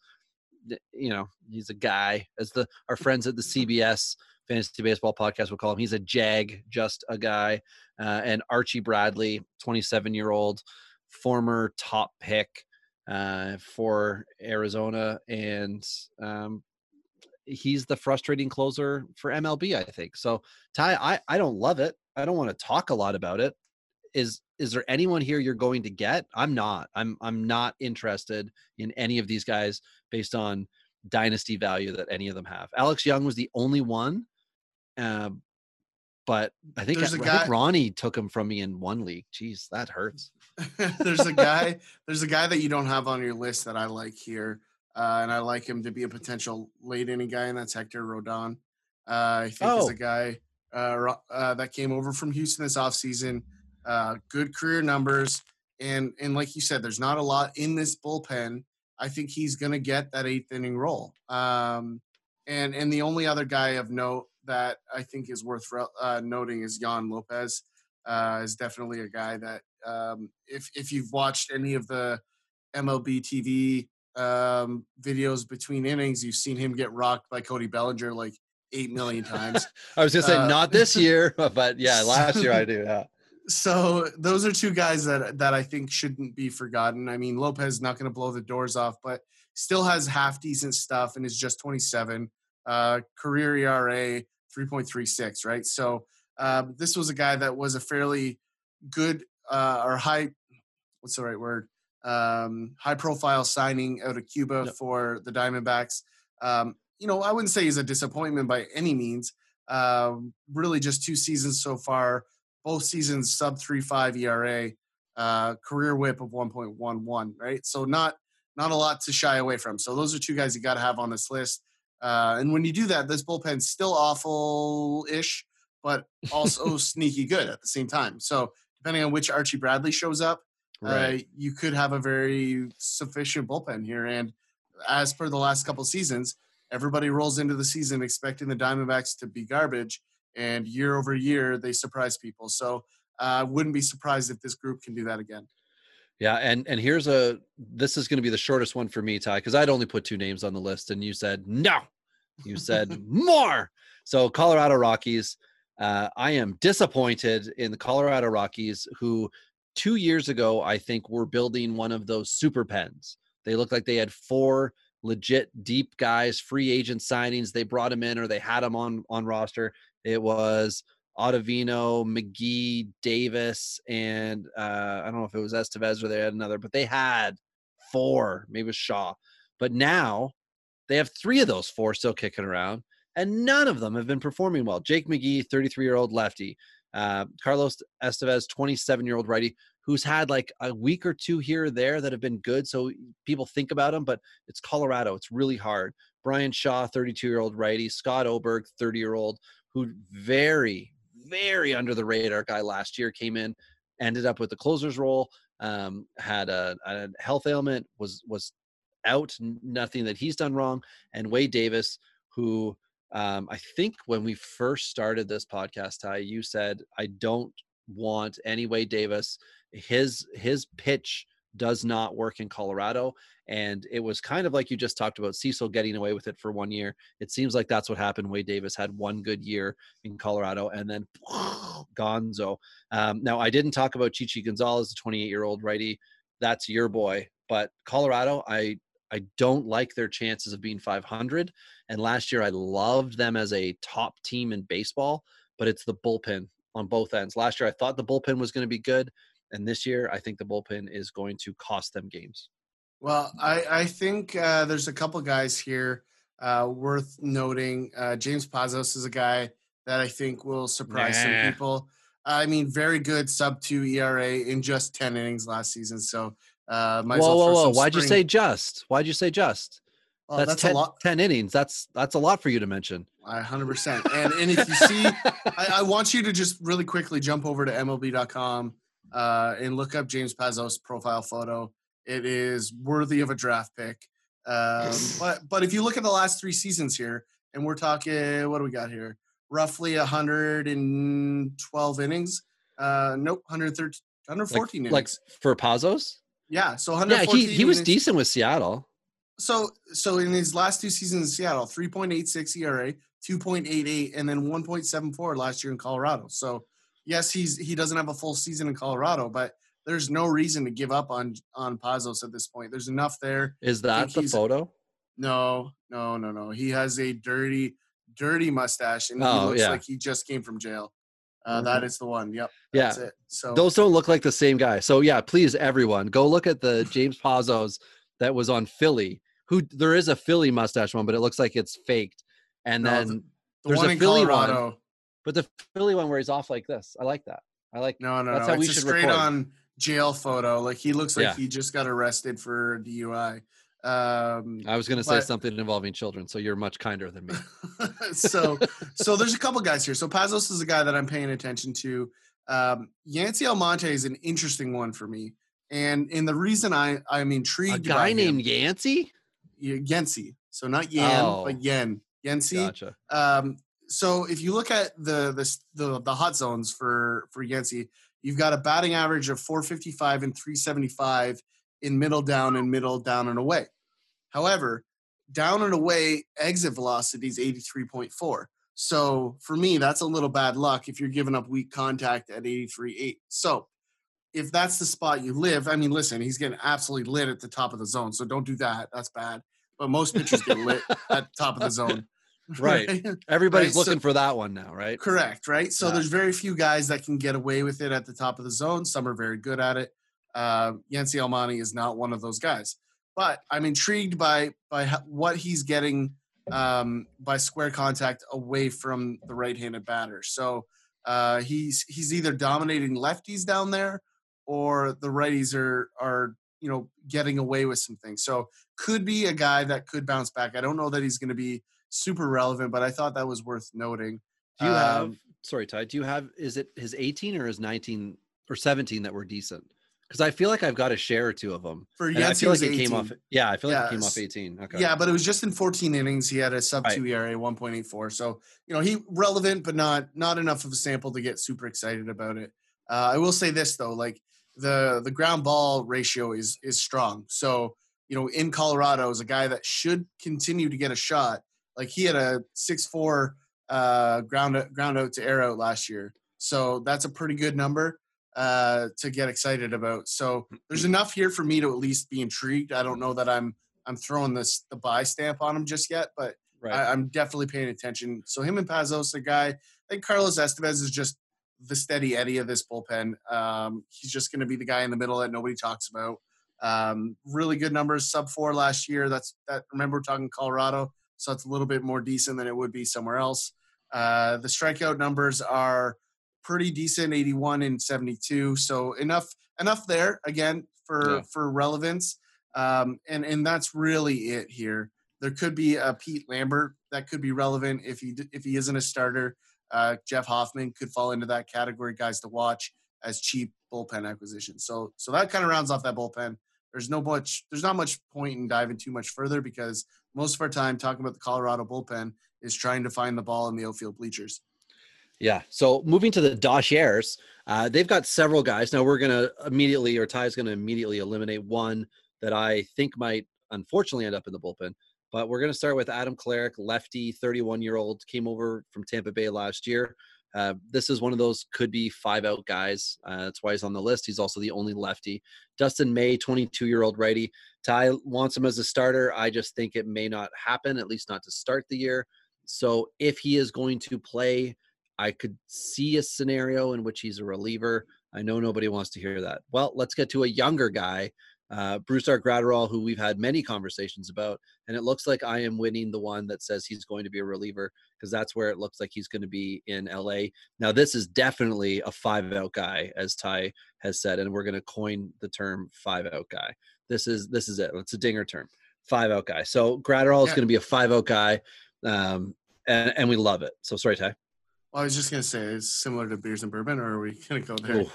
you know, he's a guy, as the our friends at the CBS Fantasy Baseball Podcast would call him. He's a jag, just a guy. Uh, and Archie Bradley, 27 year old, former top pick uh, for Arizona, and um, he's the frustrating closer for MLB. I think so. Ty, I I don't love it. I don't want to talk a lot about it. Is is there anyone here you're going to get? I'm not. I'm I'm not interested in any of these guys based on dynasty value that any of them have. Alex Young was the only one. Um, but I think, I, I think Ronnie took him from me in one league. Jeez, that hurts. there's a guy. There's a guy that you don't have on your list that I like here, uh, and I like him to be a potential late inning guy, and that's Hector Rondon. Uh, I think he's Oh. a guy uh, uh, that came over from Houston this offseason. Uh, good career numbers, and and like you said, there's not a lot in this bullpen. I think he's going to get that eighth inning role. Um, and and the only other guy of note that I think is worth uh, noting is Yoan Lopez. Uh, is definitely a guy that um, if if you've watched any of the MLB TV um, videos between innings, you've seen him get rocked by Cody Bellinger like eight million times. I was gonna say Uh, not this year, but yeah, last year I do. Yeah. so those are two guys that that I think shouldn't be forgotten. I mean, Lopez is not going to blow the doors off, but still has half decent stuff and is just 27. Uh, career ERA 3.36, right? So um, this was a guy that was a fairly good uh, or high, what's the right word? Um, high profile signing out of Cuba Yep. for the Diamondbacks. Um, you know, I wouldn't say he's a disappointment by any means. Um, really, just two seasons so far both seasons sub 3.5 ERA, uh, career whip of 1.11, right? So not not a lot to shy away from. So those are two guys you got to have on this list. Uh, and when you do that, this bullpen's still awful-ish, but also sneaky good at the same time. So depending on which Archie Bradley shows up, Right. uh, you could have a very sufficient bullpen here. And as per the last couple seasons, everybody rolls into the season expecting the Diamondbacks to be garbage, and year over year they surprise people. So I uh, wouldn't be surprised if this group can do that again. Yeah, and and here's a this is going to be the shortest one for me, Ty, because I'd only put two names on the list, and you said no. You said more. So Colorado Rockies. Uh, I am disappointed in the Colorado Rockies, who two years ago I think were building one of those super pens. They looked like they had four legit deep guys, free agent signings. They brought him in or they had him on on roster. It was Ottavino, McGee, Davis, and uh, I don't know if it was Estevez or they had another, but they had four, maybe it was Shaw. But now they have three of those four still kicking around, and none of them have been performing well. Jake McGee, 33 year old lefty, uh, Carlos Estevez, 27 year old righty, who's had like a week or two here or there that have been good. So people think about him, but it's Colorado. It's really hard. Bryan Shaw, 32 year old righty, Scott Oberg, 30 year old, who very, very under the radar guy last year came in, ended up with the closer's role, um, had a, a health ailment, was was out, nothing that he's done wrong, and Wade Davis, who um, I think when we first started this podcast, Ty, you said I don't want any Wade Davis. His his pitch does not work in Colorado. And it was kind of like you just talked about Cecil getting away with it for one year. It seems like that's what happened. Wade Davis had one good year in Colorado and then gonzo. Um, now, I didn't talk about Chichi Gonzalez, the 28 year old righty. That's your boy. But Colorado, I I don't like their chances of being 500. And last year, I loved them as a top team in baseball, but it's the bullpen on both ends. Last year, I thought the bullpen was going to be good. And this year, I think the bullpen is going to cost them games. Well, I, I think uh, there's a couple guys here uh, worth noting. Uh, James Pazos is a guy that I think will surprise nah. some people. I mean, very good sub two ERA in just 10 innings last season. So, uh, whoa, well whoa, whoa. Why'd spring... you say just? Why'd you say just? Oh, that's, that's 10, 10, innings. That's that's a lot for you to mention. I 100%. And, and if you see, I, I want you to just really quickly jump over to MLB.com uh, and look up James Pazos' profile photo. It is worthy of a draft pick. Um, but but if you look at the last three seasons here, and we're talking, what do we got here? Roughly 112 innings. Uh, nope, 113, 114 like, innings. Like for Pazos? Yeah, so yeah, he he was innings. decent with Seattle. So so in his last two seasons in Seattle, 3.86 ERA, 2.88, and then 1.74 last year in Colorado. So yes, he's he doesn't have a full season in Colorado, but there's no reason to give up on on Pazos at this point. There's enough there. Is that the photo? No, no, no, no. He has a dirty, dirty mustache, and oh, he looks yeah. like he just came from jail. Uh, that mm-hmm. is the one. Yep. yeah. So those don't look like the same guy. So yeah, please everyone go look at the James Pazos that was on Philly. Who there is a Philly mustache one, but it looks like it's faked. And no, then the, the there's a Philly Colorado. one but the Philly one where he's off like this, I like that. I like. No, no, that's no. How it's we should straight record. on jail photo. Like he looks like yeah. he just got arrested for DUI. Um, I was going to say something involving children, so you're much kinder than me. so, so there's a couple guys here. So Pazos is a guy that I'm paying attention to. Um, Yency Almonte is an interesting one for me, and and the reason I I'm intrigued. A guy named him, Yancy. Yency. So not Yan, oh. but Yen. Yancy. Gotcha. Um, so if you look at the the the, the hot zones for for Yancy, you've got a batting average of 455 and 375 in middle down and middle down and away. However, down and away exit velocity is 83.4. So for me, that's a little bad luck if you're giving up weak contact at 83.8. So if that's the spot you live, I mean, listen, he's getting absolutely lit at the top of the zone. So don't do that. That's bad. But most pitchers get lit at top of the zone. right. Everybody's right? looking so, for that one now, right? Correct, right? So yeah. there's very few guys that can get away with it at the top of the zone. Some are very good at it. Uh, Yency Almonte is not one of those guys, but I'm intrigued by by what he's getting um, by square contact away from the right-handed batter. So uh, he's he's either dominating lefties down there, or the righties are are you know getting away with some things. So could be a guy that could bounce back. I don't know that he's going to be super relevant, but I thought that was worth noting. Do you um, have sorry, Ty, do you have is it his 18 or his 19 or 17 that were decent? Because I feel like I've got a share or two of them. For And I feel like it came off. Yeah, I feel like it came off 18. Okay. Yeah, but it was just in 14 innings. He had a sub Right. two ERA, 1.84. So you know he relevant, but not not enough of a sample to get super excited about it. Uh, I will say this though, like the the ground ball ratio is is strong. So you know in Colorado is a guy that should continue to get a shot. Like he had a six four uh, ground ground out to air out last year. So that's a pretty good number uh, to get excited about. So there's enough here for me to at least be intrigued. I don't know that I'm I'm throwing this the buy stamp on him just yet, but right. I, I'm definitely paying attention. So him and Pazos, the guy, I think Carlos Estevez is just the steady Eddie of this bullpen. Um, he's just going to be the guy in the middle that nobody talks about. Um, really good numbers, sub four last year. That's that. Remember, we're talking Colorado, so it's a little bit more decent than it would be somewhere else. Uh, the strikeout numbers are pretty decent, 81 and 72. So enough enough there again for Yeah. for relevance. Um, and and that's really it here. There could be a Pete Lambert that could be relevant if he if he isn't a starter. Uh, Jeff Hoffman could fall into that category, guys to watch as cheap bullpen acquisition. So so that kind of rounds off that bullpen. There's no much there's not much point in diving too much further because most of our time talking about the Colorado bullpen is trying to find the ball in the outfield bleachers. Yeah. So moving to the Dodgers, uh, they've got several guys. Now we're gonna immediately, or Ty's gonna immediately eliminate one that I think might unfortunately end up in the bullpen. But we're gonna start with Adam Kolarek, lefty, 31 year old, came over from Tampa Bay last year. Uh, this is one of those could be five out guys. Uh, that's why he's on the list. He's also the only lefty. Dustin May, 22 year old righty. Ty wants him as a starter. I just think it may not happen, at least not to start the year. So if he is going to play, I could see a scenario in which he's a reliever. I know nobody wants to hear that. Well, let's get to a younger guy, uh, Brusdar Graterol, who we've had many conversations about. And it looks like I am winning the one that says he's going to be a reliever because that's where it looks like he's going to be in LA. Now, this is definitely a five out guy, as Ty has said, and we're going to coin the term five out guy. This is this is it. It's a dinger term, five out guy. So Graterol is going to be a five out guy, um, and and we love it. So sorry, Ty. I was just gonna say it's similar to beers and bourbon, or are we gonna go there?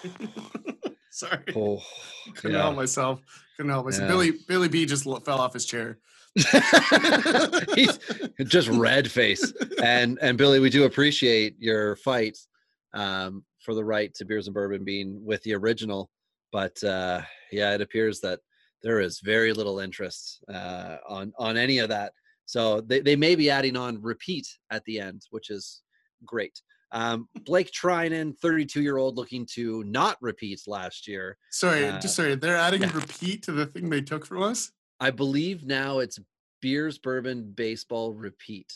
Sorry, Oh, couldn't yeah. help myself. Couldn't help myself. Yeah. Billy Billy B just fell off his chair. He's just red face. And and Billy, we do appreciate your fight um, for the right to beers and bourbon being with the original, but uh, yeah, it appears that there is very little interest uh, on on any of that. So they, they may be adding on repeat at the end, which is great. Um, Blake Treinen, 32 year old, looking to not repeat last year. Sorry, Uh, just sorry. They're adding yeah. repeat to the thing they took from us. I believe now it's beers, bourbon, baseball, repeat.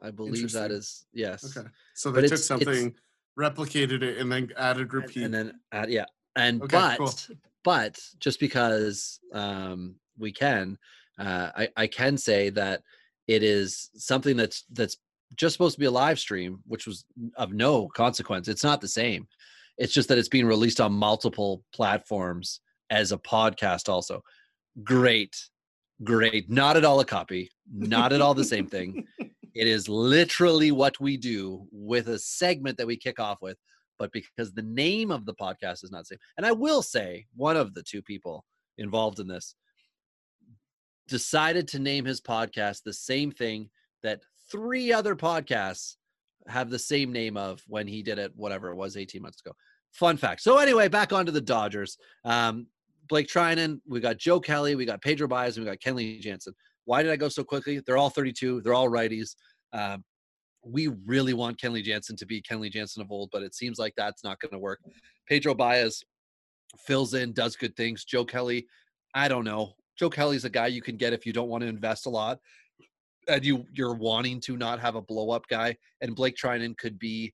I believe that is yes. Okay, so But they took it's- it's- something, replicated it, and then added repeat. and then add, yeah and Okay, but cool. but just because um we can uh I, I can say that it is something that's that's just supposed to be a live stream which was of no consequence. It's not the same. It's just that it's being released on multiple platforms as a podcast also. Great great. Not at all a copy not at all the same thing. It is literally what we do with a segment that we kick off with but because the name of the podcast is not the same. And I will say, one of the two people involved in this decided to name his podcast the same thing that three other podcasts have the same name of when he did it, whatever it was, 18 months ago. Fun fact. So, anyway, back onto the Dodgers. Um, Blake Treinen, we got Joe Kelly, we got Pedro Baez, and we got Kenley Jansen. Why did I go so quickly? They're all 32, they're all righties. Um, we really want Kenley Jansen to be Kenley Jansen of old, but it seems like that's not going to work. Pedro Baez fills in, does good things. Joe Kelly, I don't know. Joe Kelly's a guy you can get if you don't want to invest a lot, and you you're wanting to not have a blow up guy. And Blake Treinen could be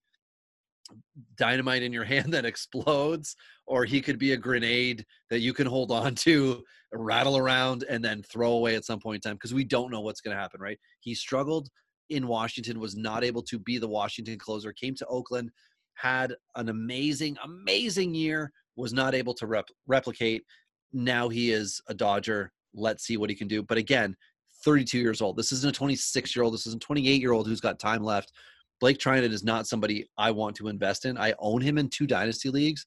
dynamite in your hand that explodes, or he could be a grenade that you can hold on to, rattle around, and then throw away at some point in time because we don't know what's going to happen. Right? He struggled in Washington, was not able to be the Washington closer, came to Oakland, had an amazing, amazing year, was not able to rep- replicate. Now he is a Dodger. Let's see what he can do. But again, 32 years old. This isn't a 26 year old. This isn't 28 year old who's got time left. Blake Treinen is not somebody I want to invest in. I own him in two dynasty leagues,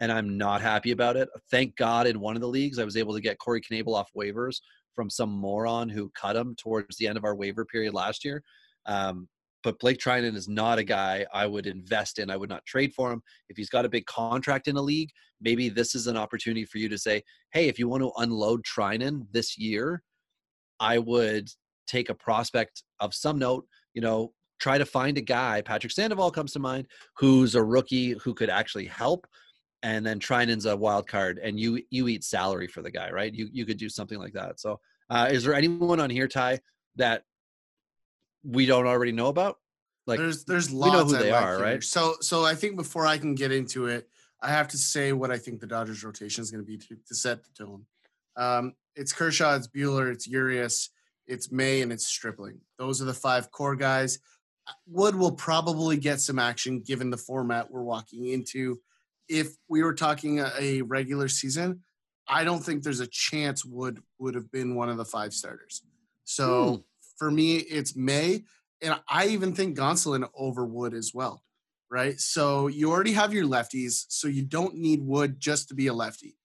and I'm not happy about it. Thank God in one of the leagues I was able to get Corey Knebel off waivers from some moron who cut him towards the end of our waiver period last year. Um, but Blake Treinen is not a guy I would invest in. I would not trade for him. If he's got a big contract in a league, maybe this is an opportunity for you to say, hey, if you want to unload Treinen this year, I would take a prospect of some note, you know, try to find a guy, Patrick Sandoval comes to mind, who's a rookie who could actually help. And then Treinen's a wild card and you you eat salary for the guy, right? You you could do something like that. So uh, is there anyone on here, Ty, that we don't already know about? Like there's there's lots we know who they like are, here. right? So so I think before I can get into it, I have to say what I think the Dodgers rotation is going to be to, to set the tone. Um, it's Kershaw, it's Buehler, it's Urias, it's May, and it's Stripling. Those are the five core guys. Wood will probably get some action given the format we're walking into. If we were talking a, a regular season, I don't think there's a chance Wood would have been one of the five starters. So hmm. for me, it's May and I even think Gonsolin over Wood as well, right? So you already have your lefties, so you don't need Wood just to be a lefty,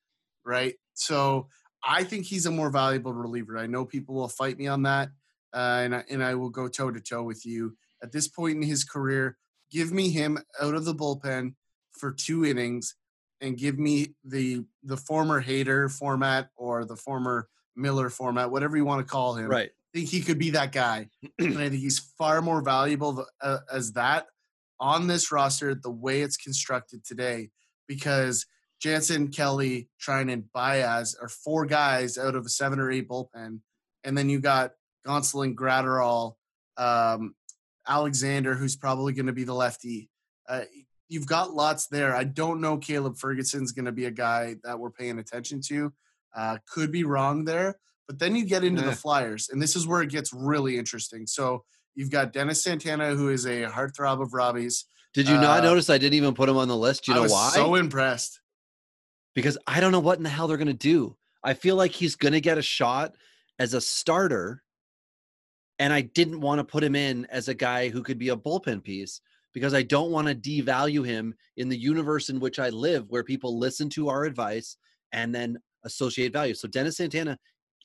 right? So I think he's a more valuable reliever. I know people will fight me on that, uh, and I, and I will go toe to toe with you at this point in his career. Give me him out of the bullpen for two innings, and give me the the former Hader format or the former Miller format, whatever you want to call him, right? think he could be that guy. and I think he's far more valuable uh, as that on this roster, the way it's constructed today, because Jansen, Kelly, Trine, and Baez are four guys out of a seven or eight bullpen. And then you got Gonsolin, Graterol, um, Alexander, who's probably going to be the lefty. Uh, you've got lots there. I don't know Caleb Ferguson's going to be a guy that we're paying attention to. Uh, could be wrong there, but then you get into the Flyers, and this is where it gets really interesting. So you've got Dennis Santana, who is a heartthrob of Robbie's. Did you not uh, notice I didn't even put him on the list? Do you I know why? So impressed. Because I don't know what in the hell they're going to do. I feel like he's going to get a shot as a starter, and I didn't want to put him in as a guy who could be a bullpen piece because I don't want to devalue him in the universe in which I live, where people listen to our advice and then associate value. So Dennis Santana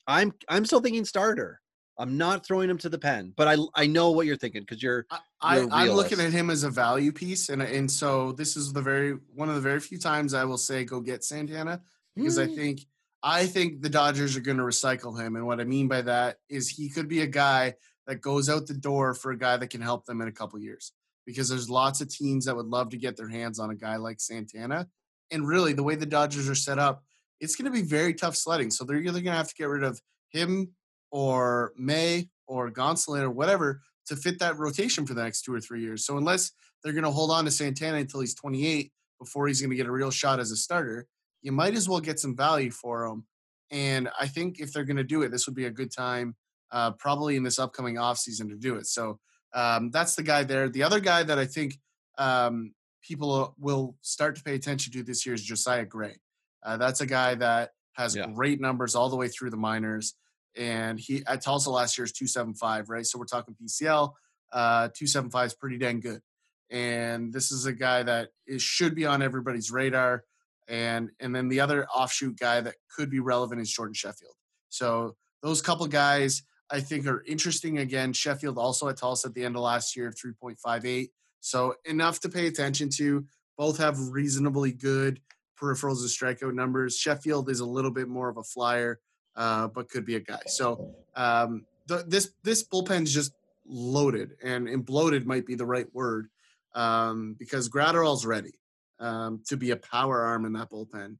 I'm I'm still thinking starter. I'm not throwing him to the pen, but I I know what you're thinking because you're. I, I am looking at him as a value piece, and and so this is the very one of the very few times I will say go get Santana because mm. I think I think the Dodgers are going to recycle him, and what I mean by that is he could be a guy that goes out the door for a guy that can help them in a couple years because there's lots of teams that would love to get their hands on a guy like Santana, and really the way the Dodgers are set up it's going to be very tough sledding. So they're either going to have to get rid of him or May or Gonsolin or whatever to fit that rotation for the next two or three years. So unless they're going to hold on to Santana until he's 28 before he's going to get a real shot as a starter, you might as well get some value for him. And I think if they're going to do it, this would be a good time, uh, probably in this upcoming offseason to do it. So um, that's the guy there. The other guy that I think um, people will start to pay attention to this year is Josiah Gray. Uh, that's a guy that has yeah. great numbers all the way through the minors. And he at Tulsa last year is 275, right? So we're talking PCL. Uh, 275 is pretty dang good. And this is a guy that is, should be on everybody's radar. And and then the other offshoot guy that could be relevant is Jordan Sheffield. So those couple guys I think are interesting. Again, Sheffield also at Tulsa at the end of last year, 3.58. So enough to pay attention to. Both have reasonably good peripherals and strikeout numbers. Sheffield is a little bit more of a flyer, uh, but could be a guy. So um, the, this this bullpen's just loaded, and, and bloated might be the right word um, because Graterol's ready um, to be a power arm in that bullpen,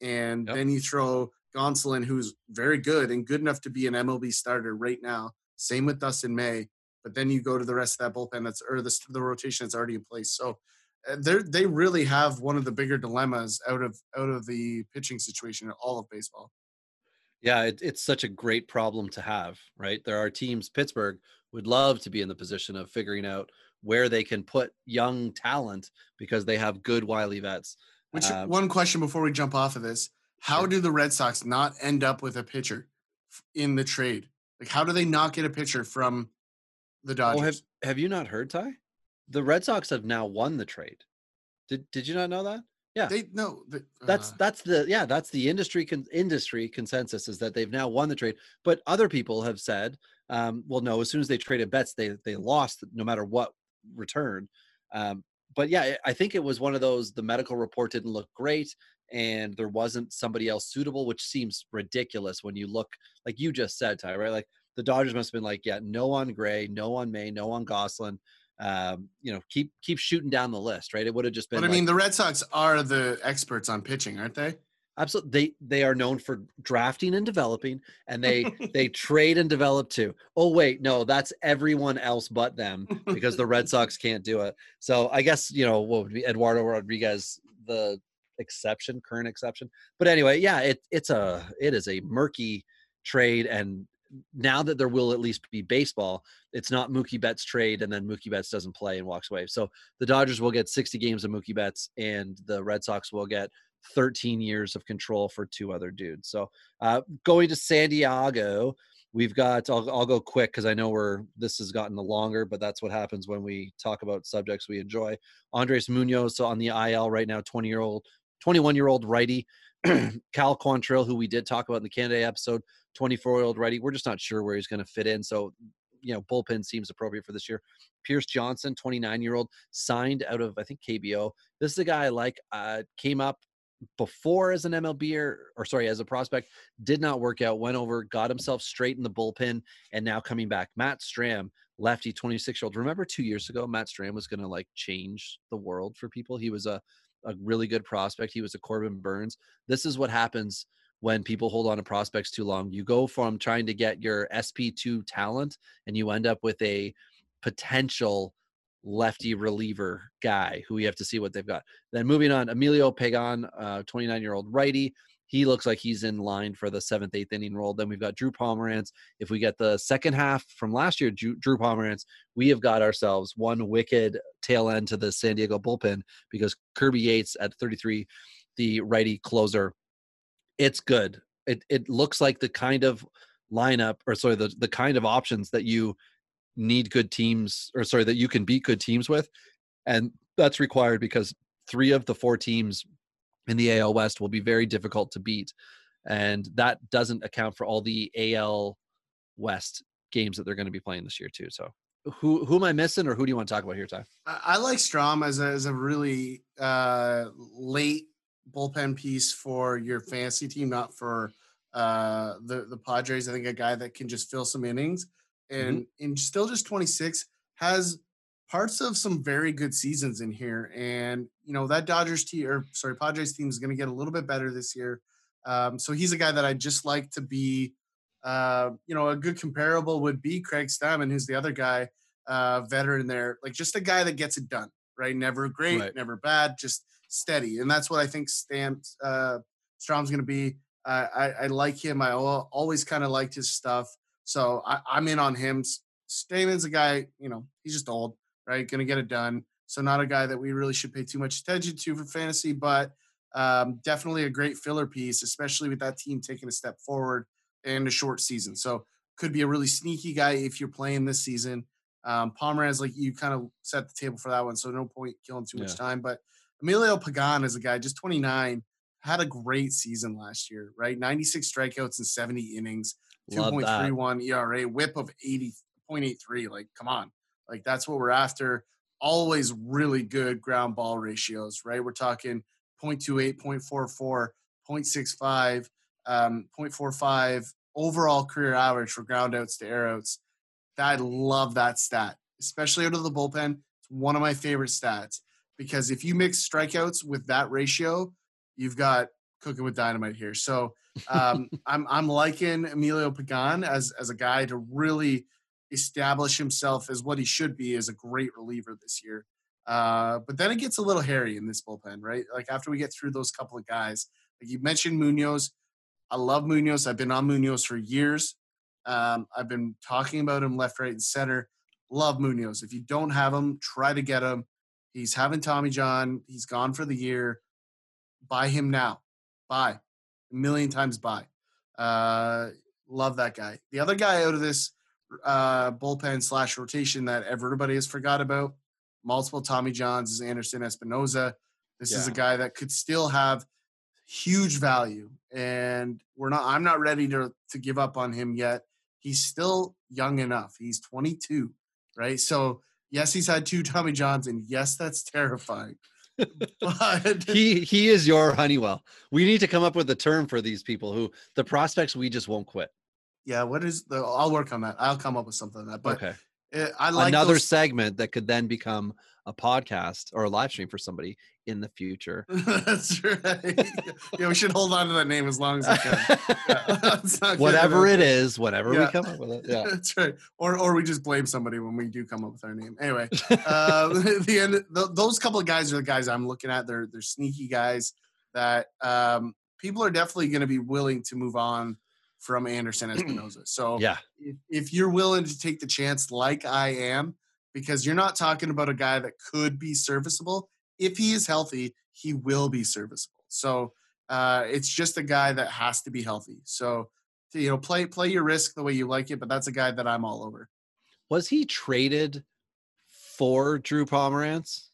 and yep. then you throw Gonsolin, who's very good and good enough to be an MLB starter right now. Same with Dustin May. But then you go to the rest of that bullpen that's or the, the rotation that's already in place. So they they really have one of the bigger dilemmas out of out of the pitching situation in all of baseball. Yeah, it, it's such a great problem to have, right? There are teams. Pittsburgh would love to be in the position of figuring out where they can put young talent because they have good wily vets. Which um, one question before we jump off of this? How sure. do the Red Sox not end up with a pitcher in the trade? Like, how do they not get a pitcher from the Dodgers? have, have you not heard Ty? the Red Sox have now won the trade. Did Did you not know that? Yeah. They no. They, That's uh, that's the yeah that's the industry con- industry consensus is that they've now won the trade. But other people have said, um, well, no, as soon as they traded Betts, they they lost no matter what return. Um, but yeah, I- I think it was one of those. The medical report didn't look great, and there wasn't somebody else suitable, which seems ridiculous when you look like you just said, Ty. Right, like the Dodgers must have been like, yeah, no on Gray, no on May, no on Goslin. Um, you know, keep keep shooting down the list, right? It would have just been. but I like- mean, the Red Sox are the experts on pitching, aren't they? absolutely they they are known for drafting and developing and they they trade and develop too oh wait no that's everyone else but them because the red sox can't do it so i guess you know what would be eduardo rodriguez the exception current exception but anyway yeah it it's a it is a murky trade and now that there will at least be baseball it's not mookie betts trade and then mookie betts doesn't play and walks away so the dodgers will get 60 games of mookie betts and the red sox will get 13 years of control for two other dudes. So uh, going to San Diego, we've got. I'll, I'll go quick because I know we're. This has gotten longer, but that's what happens when we talk about subjects we enjoy. Andres Munoz on the IL right now, 20 year old, 21 year old righty. Cal Quantrill, who we did talk about in the Canada episode, 24 year old righty. We're just not sure where he's going to fit in. So you know, bullpen seems appropriate for this year. Pierce Johnson, 29 year old, signed out of I think KBO. This is a guy I like. Uh, came up before as an MLB or, or sorry, as a prospect, did not work out, went over, got himself straight in the bullpen, and now coming back. Matt Strahm, lefty, 26 year old. Remember two years ago, Matt Strahm was going to like change the world for people. He was a, a really good prospect. He was a Corbin Burnes. This is what happens when people hold on to prospects too long. You go from trying to get your SP2 talent and you end up with a potential lefty reliever guy who we have to see what they've got. Then moving on, Emilio Pagan, uh, 29 year old righty. He looks like he's in line for the seventh, eighth inning role. Then we've got Drew Pomeranz. If we get the second half from last year, Drew, Drew Pomeranz, we have got ourselves one wicked tail end to the San Diego bullpen because Kirby Yates at 33, the righty closer, it's good. It it looks like the kind of lineup or sorry the the kind of options that you need good teams or sorry that you can beat good teams with and that's required because three of the four teams in the AL West will be very difficult to beat and that doesn't account for all the AL West games that they're going to be playing this year too so who who am I missing or who do you want to talk about here Ty? I, like Strahm as a, as a really uh, late bullpen piece for your fantasy team, not for uh, the the Padres. I think a guy that can just fill some innings and and still just 26 has parts of some very good seasons in here. And you know that Dodgers team or sorry Padres team is going to get a little bit better this year. Um, so he's a guy that I just like to be. Uh, you know, a good comparable would be Craig Stammen, who's the other guy, uh, veteran there. Like just a guy that gets it done, right? Never great, Right. never bad, just steady. And that's what I think Stam uh, Strahm's going to be. Uh, I, I like him. I always kind of liked his stuff. So I, I'm in on him. Stammen's a guy, you know, he's just old, right? Going to get it done. So not a guy that we really should pay too much attention to for fantasy, but um, definitely a great filler piece, especially with that team taking a step forward in a short season. So could be a really sneaky guy if you're playing this season. Um, Pomeranz, like you kind of set the table for that one, so no point killing too much time. But Emilio Pagan is a guy, just 29, had a great season last year, right? 96 strikeouts and 70 innings, 2.31 ERA, whip of 80.83. Like, come on. Like, that's what we're after. Always really good ground ball ratios, right? We're talking 0.28, 0.44, 0.65, um, 0.45 overall career average for ground outs to air outs. I love that stat, especially out of the bullpen. It's one of my favorite stats because if you mix strikeouts with that ratio, you've got cooking with dynamite here. So um, I'm I'm liking Emilio Pagan as as a guy to really establish himself as what he should be as a great reliever this year. Uh, but then it gets a little hairy in this bullpen, right? Like after we get through those couple of guys, like you mentioned Munoz. I love Munoz. I've been on Munoz for years. Um, I've been talking about him left, right, and center. Love Munoz. If you don't have him, try to get him. He's having Tommy John. He's gone for the year. Buy him now. Buy. A million times buy. Uh, love that guy. The other guy out of this uh, bullpen slash rotation that everybody has forgot about, multiple Tommy Johns, is Anderson Espinoza. This is a guy that could still have huge value, and we're not. I'm not ready to to give up on him yet. He's still young enough. He's 22, right? So yes, he's had two Tommy Johns, and yes, that's terrifying. but he he is your Honeywell. We need to come up with a term for these people who the prospects we just won't quit. Yeah, what is the? I'll work on that. I'll come up with something like that. But okay. uh, I like Another those- segment that could then become a podcast or a live stream for somebody in the future. That's right. yeah, we should hold on to that name as long as we can. Yeah, let's not get whatever it is, whatever we come up with it. Yeah. That's right. Or or we just blame somebody when we do come up with our name. Anyway, uh, the end. th those couple of guys are the guys I'm looking at. They're they're sneaky guys that um, people are definitely going to be willing to move on from Anderson Espinoza. So yeah. if, if you're willing to take the chance, like I am, because you're not talking about a guy that could be serviceable. If he is healthy, he will be serviceable. So uh, it's just a guy that has to be healthy. So you know, play play your risk the way you like it, but that's a guy that I'm all over. Was he traded for Drew Pomeranz?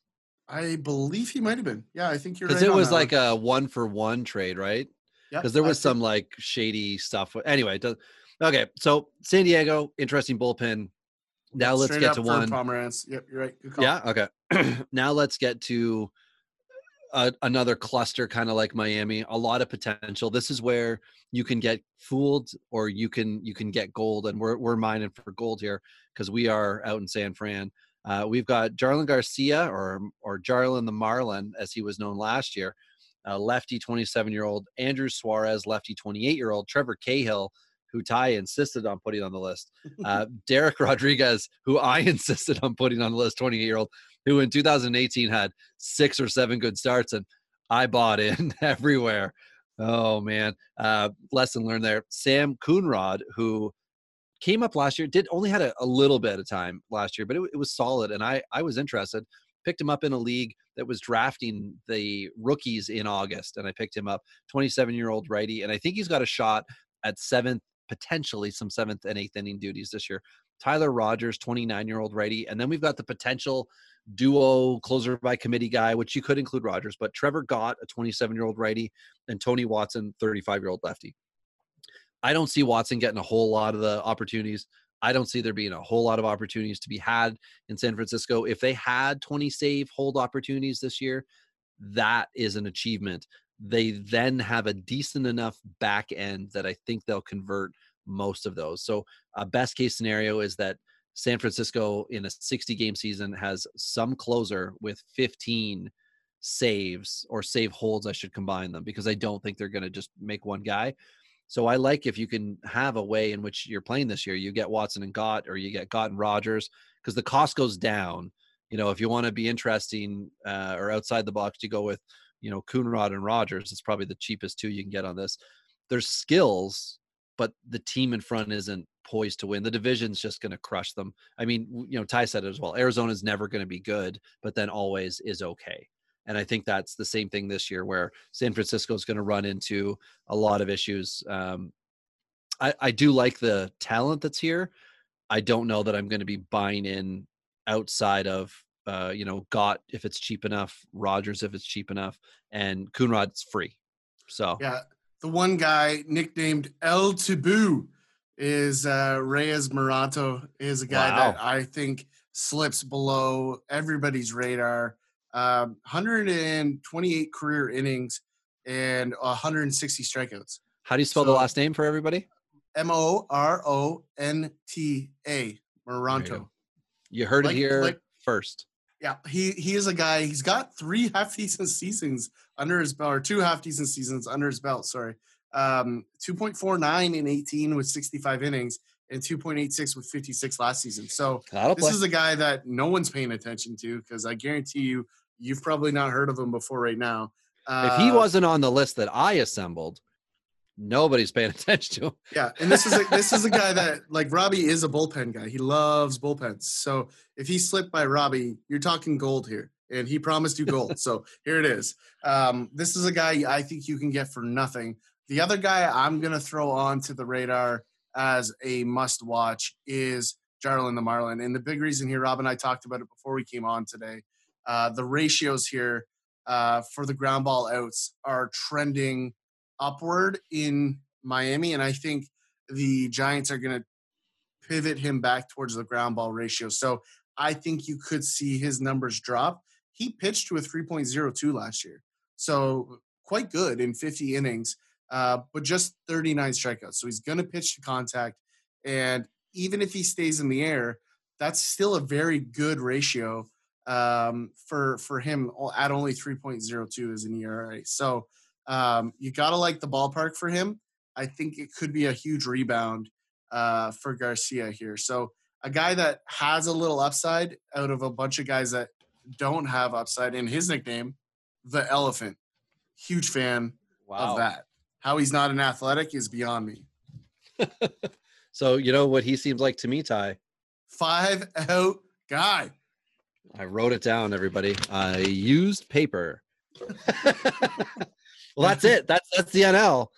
I believe he might have been. Yeah, I think you're Because right. it was that like a one for one trade, right? Because there I was think- some like shady stuff. Anyway, does, okay. So San Diego, interesting bullpen. Now let's straight get to one. Pomeranz. Yep, you're right. Good call. Yeah. Okay. now let's get to a, another cluster, kind of like Miami. A lot of potential. This is where you can get fooled, or you can you can get gold, and we're we're mining for gold here because we are out in San Fran. Uh, we've got Jarlin Garcia, or or Jarlin the Marlin, as he was known last year. Uh, lefty, 27 year old Andrew Suarez, lefty, 28 year old Trevor Cahill, who Ty insisted on putting on the list. Uh, Dereck Rodriguez, who I insisted on putting on the list, 28 year old, who in 2018 had six or seven good starts, and I bought in everywhere. Oh man, uh, lesson learned there. Sam Coonrod, who came up last year, did only had a, a little bit of time last year, but it, it was solid, and I I was interested. Picked him up in a league that was drafting the rookies in August, and I picked him up. 27 year old righty, and I think he's got a shot at seventh, potentially some seventh and eighth inning duties this year. Tyler Rogers, 29 year old righty, and then we've got the potential duo closer by committee guy, which you could include Rogers, but Trevor Gott, a 27 year old righty, and Tony Watson, 35 year old lefty. I don't see Watson getting a whole lot of the opportunities. I don't see there being a whole lot of opportunities to be had in San Francisco. If they had 20 save hold opportunities this year, that is an achievement. They then have a decent enough back end that I think they'll convert most of those. So, a best case scenario is that San Francisco in a 60 game season has some closer with 15 saves or save holds. I should combine them because I don't think they're going to just make one guy. So I like if you can have a way in which you're playing this year. You get Watson and Gott, or you get Gott and Rogers, because the cost goes down. You know, if you want to be interesting uh, or outside the box, you go with, you know, Coonrod and Rogers. It's probably the cheapest two you can get on this. There's skills, but the team in front isn't poised to win. The division's just going to crush them. I mean, you know, Ty said it as well. Arizona's never going to be good, but then always is okay. And I think that's the same thing this year, where San Francisco is going to run into a lot of issues. Um, I, I do like the talent that's here. I don't know that I'm going to be buying in outside of, uh, you know, Gott if it's cheap enough, Rogers if it's cheap enough, and Coonrod's free. So Yeah, the one guy nicknamed El Taboo is uh, Reyes Moronta is a guy Wow. that I think slips below everybody's radar. Um, 128 career innings and 160 strikeouts. how do you spell the last name for everybody? M O R O N T A Moronta. go. You heard Like- it here like- first. Yeah, he he is a guy. He's got three half decent seasons under his belt, or two half decent seasons under his belt. Sorry, um, two point four nine in eighteen with sixty five innings, and two point eight six with fifty six last season. So That'll this play. is a guy that no one's paying attention to because I guarantee you, you've probably not heard of him before right now. if he Uh, wasn't on the list that I assembled, nobody's paying attention to him. Yeah, and this is a, this is a guy that like Robbie is a bullpen guy. He loves bullpens. So if he slipped by Robbie, you're talking gold here, and he promised you gold. so here it is. Um, this is a guy I think you can get for nothing. The other guy I'm gonna throw onto the radar as a must watch is Jarlin the Marlin, and the big reason here, Rob and I talked about it before we came on today. Uh, the ratios here uh, for the ground ball outs are trending upward in Miami, and I think the Giants are going to pivot him back towards the ground ball ratio. So I think you could see his numbers drop. He pitched with 3.02 last year, so quite good in 50 innings, uh, but just 39 strikeouts. So he's going to pitch to contact, and even if he stays in the air, that's still a very good ratio um, for for him at only 3.02 as an ERA. So um, you got to like the ballpark for him. I think it could be a huge rebound uh, for Garcia here. So a guy that has a little upside out of a bunch of guys that don't have upside in his nickname, the Elephant. Huge fan wow. of that. How he's not an athletic is beyond me. so you know what he seems like to me, Ty. Five out guy. I wrote it down, everybody. I used paper. well, that's it. That's that's the NL.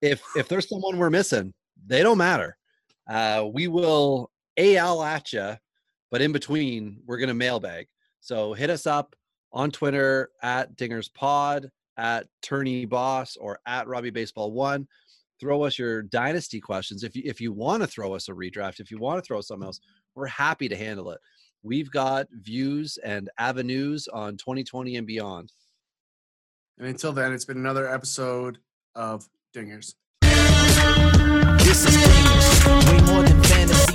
If if there's someone we're missing, they don't matter. Uh, we will AL at you, but in between, we're gonna mailbag. So hit us up on Twitter at Dingers Pod, at Tourney Boss, or at Robbie Baseball One. Throw us your dynasty questions. If you if you want to throw us a redraft, if you want to throw us something else, we're happy to handle it. We've got views and avenues on 2020 and beyond. And until then, it's been another episode of Dingers. This is Dingers, way more than fantasy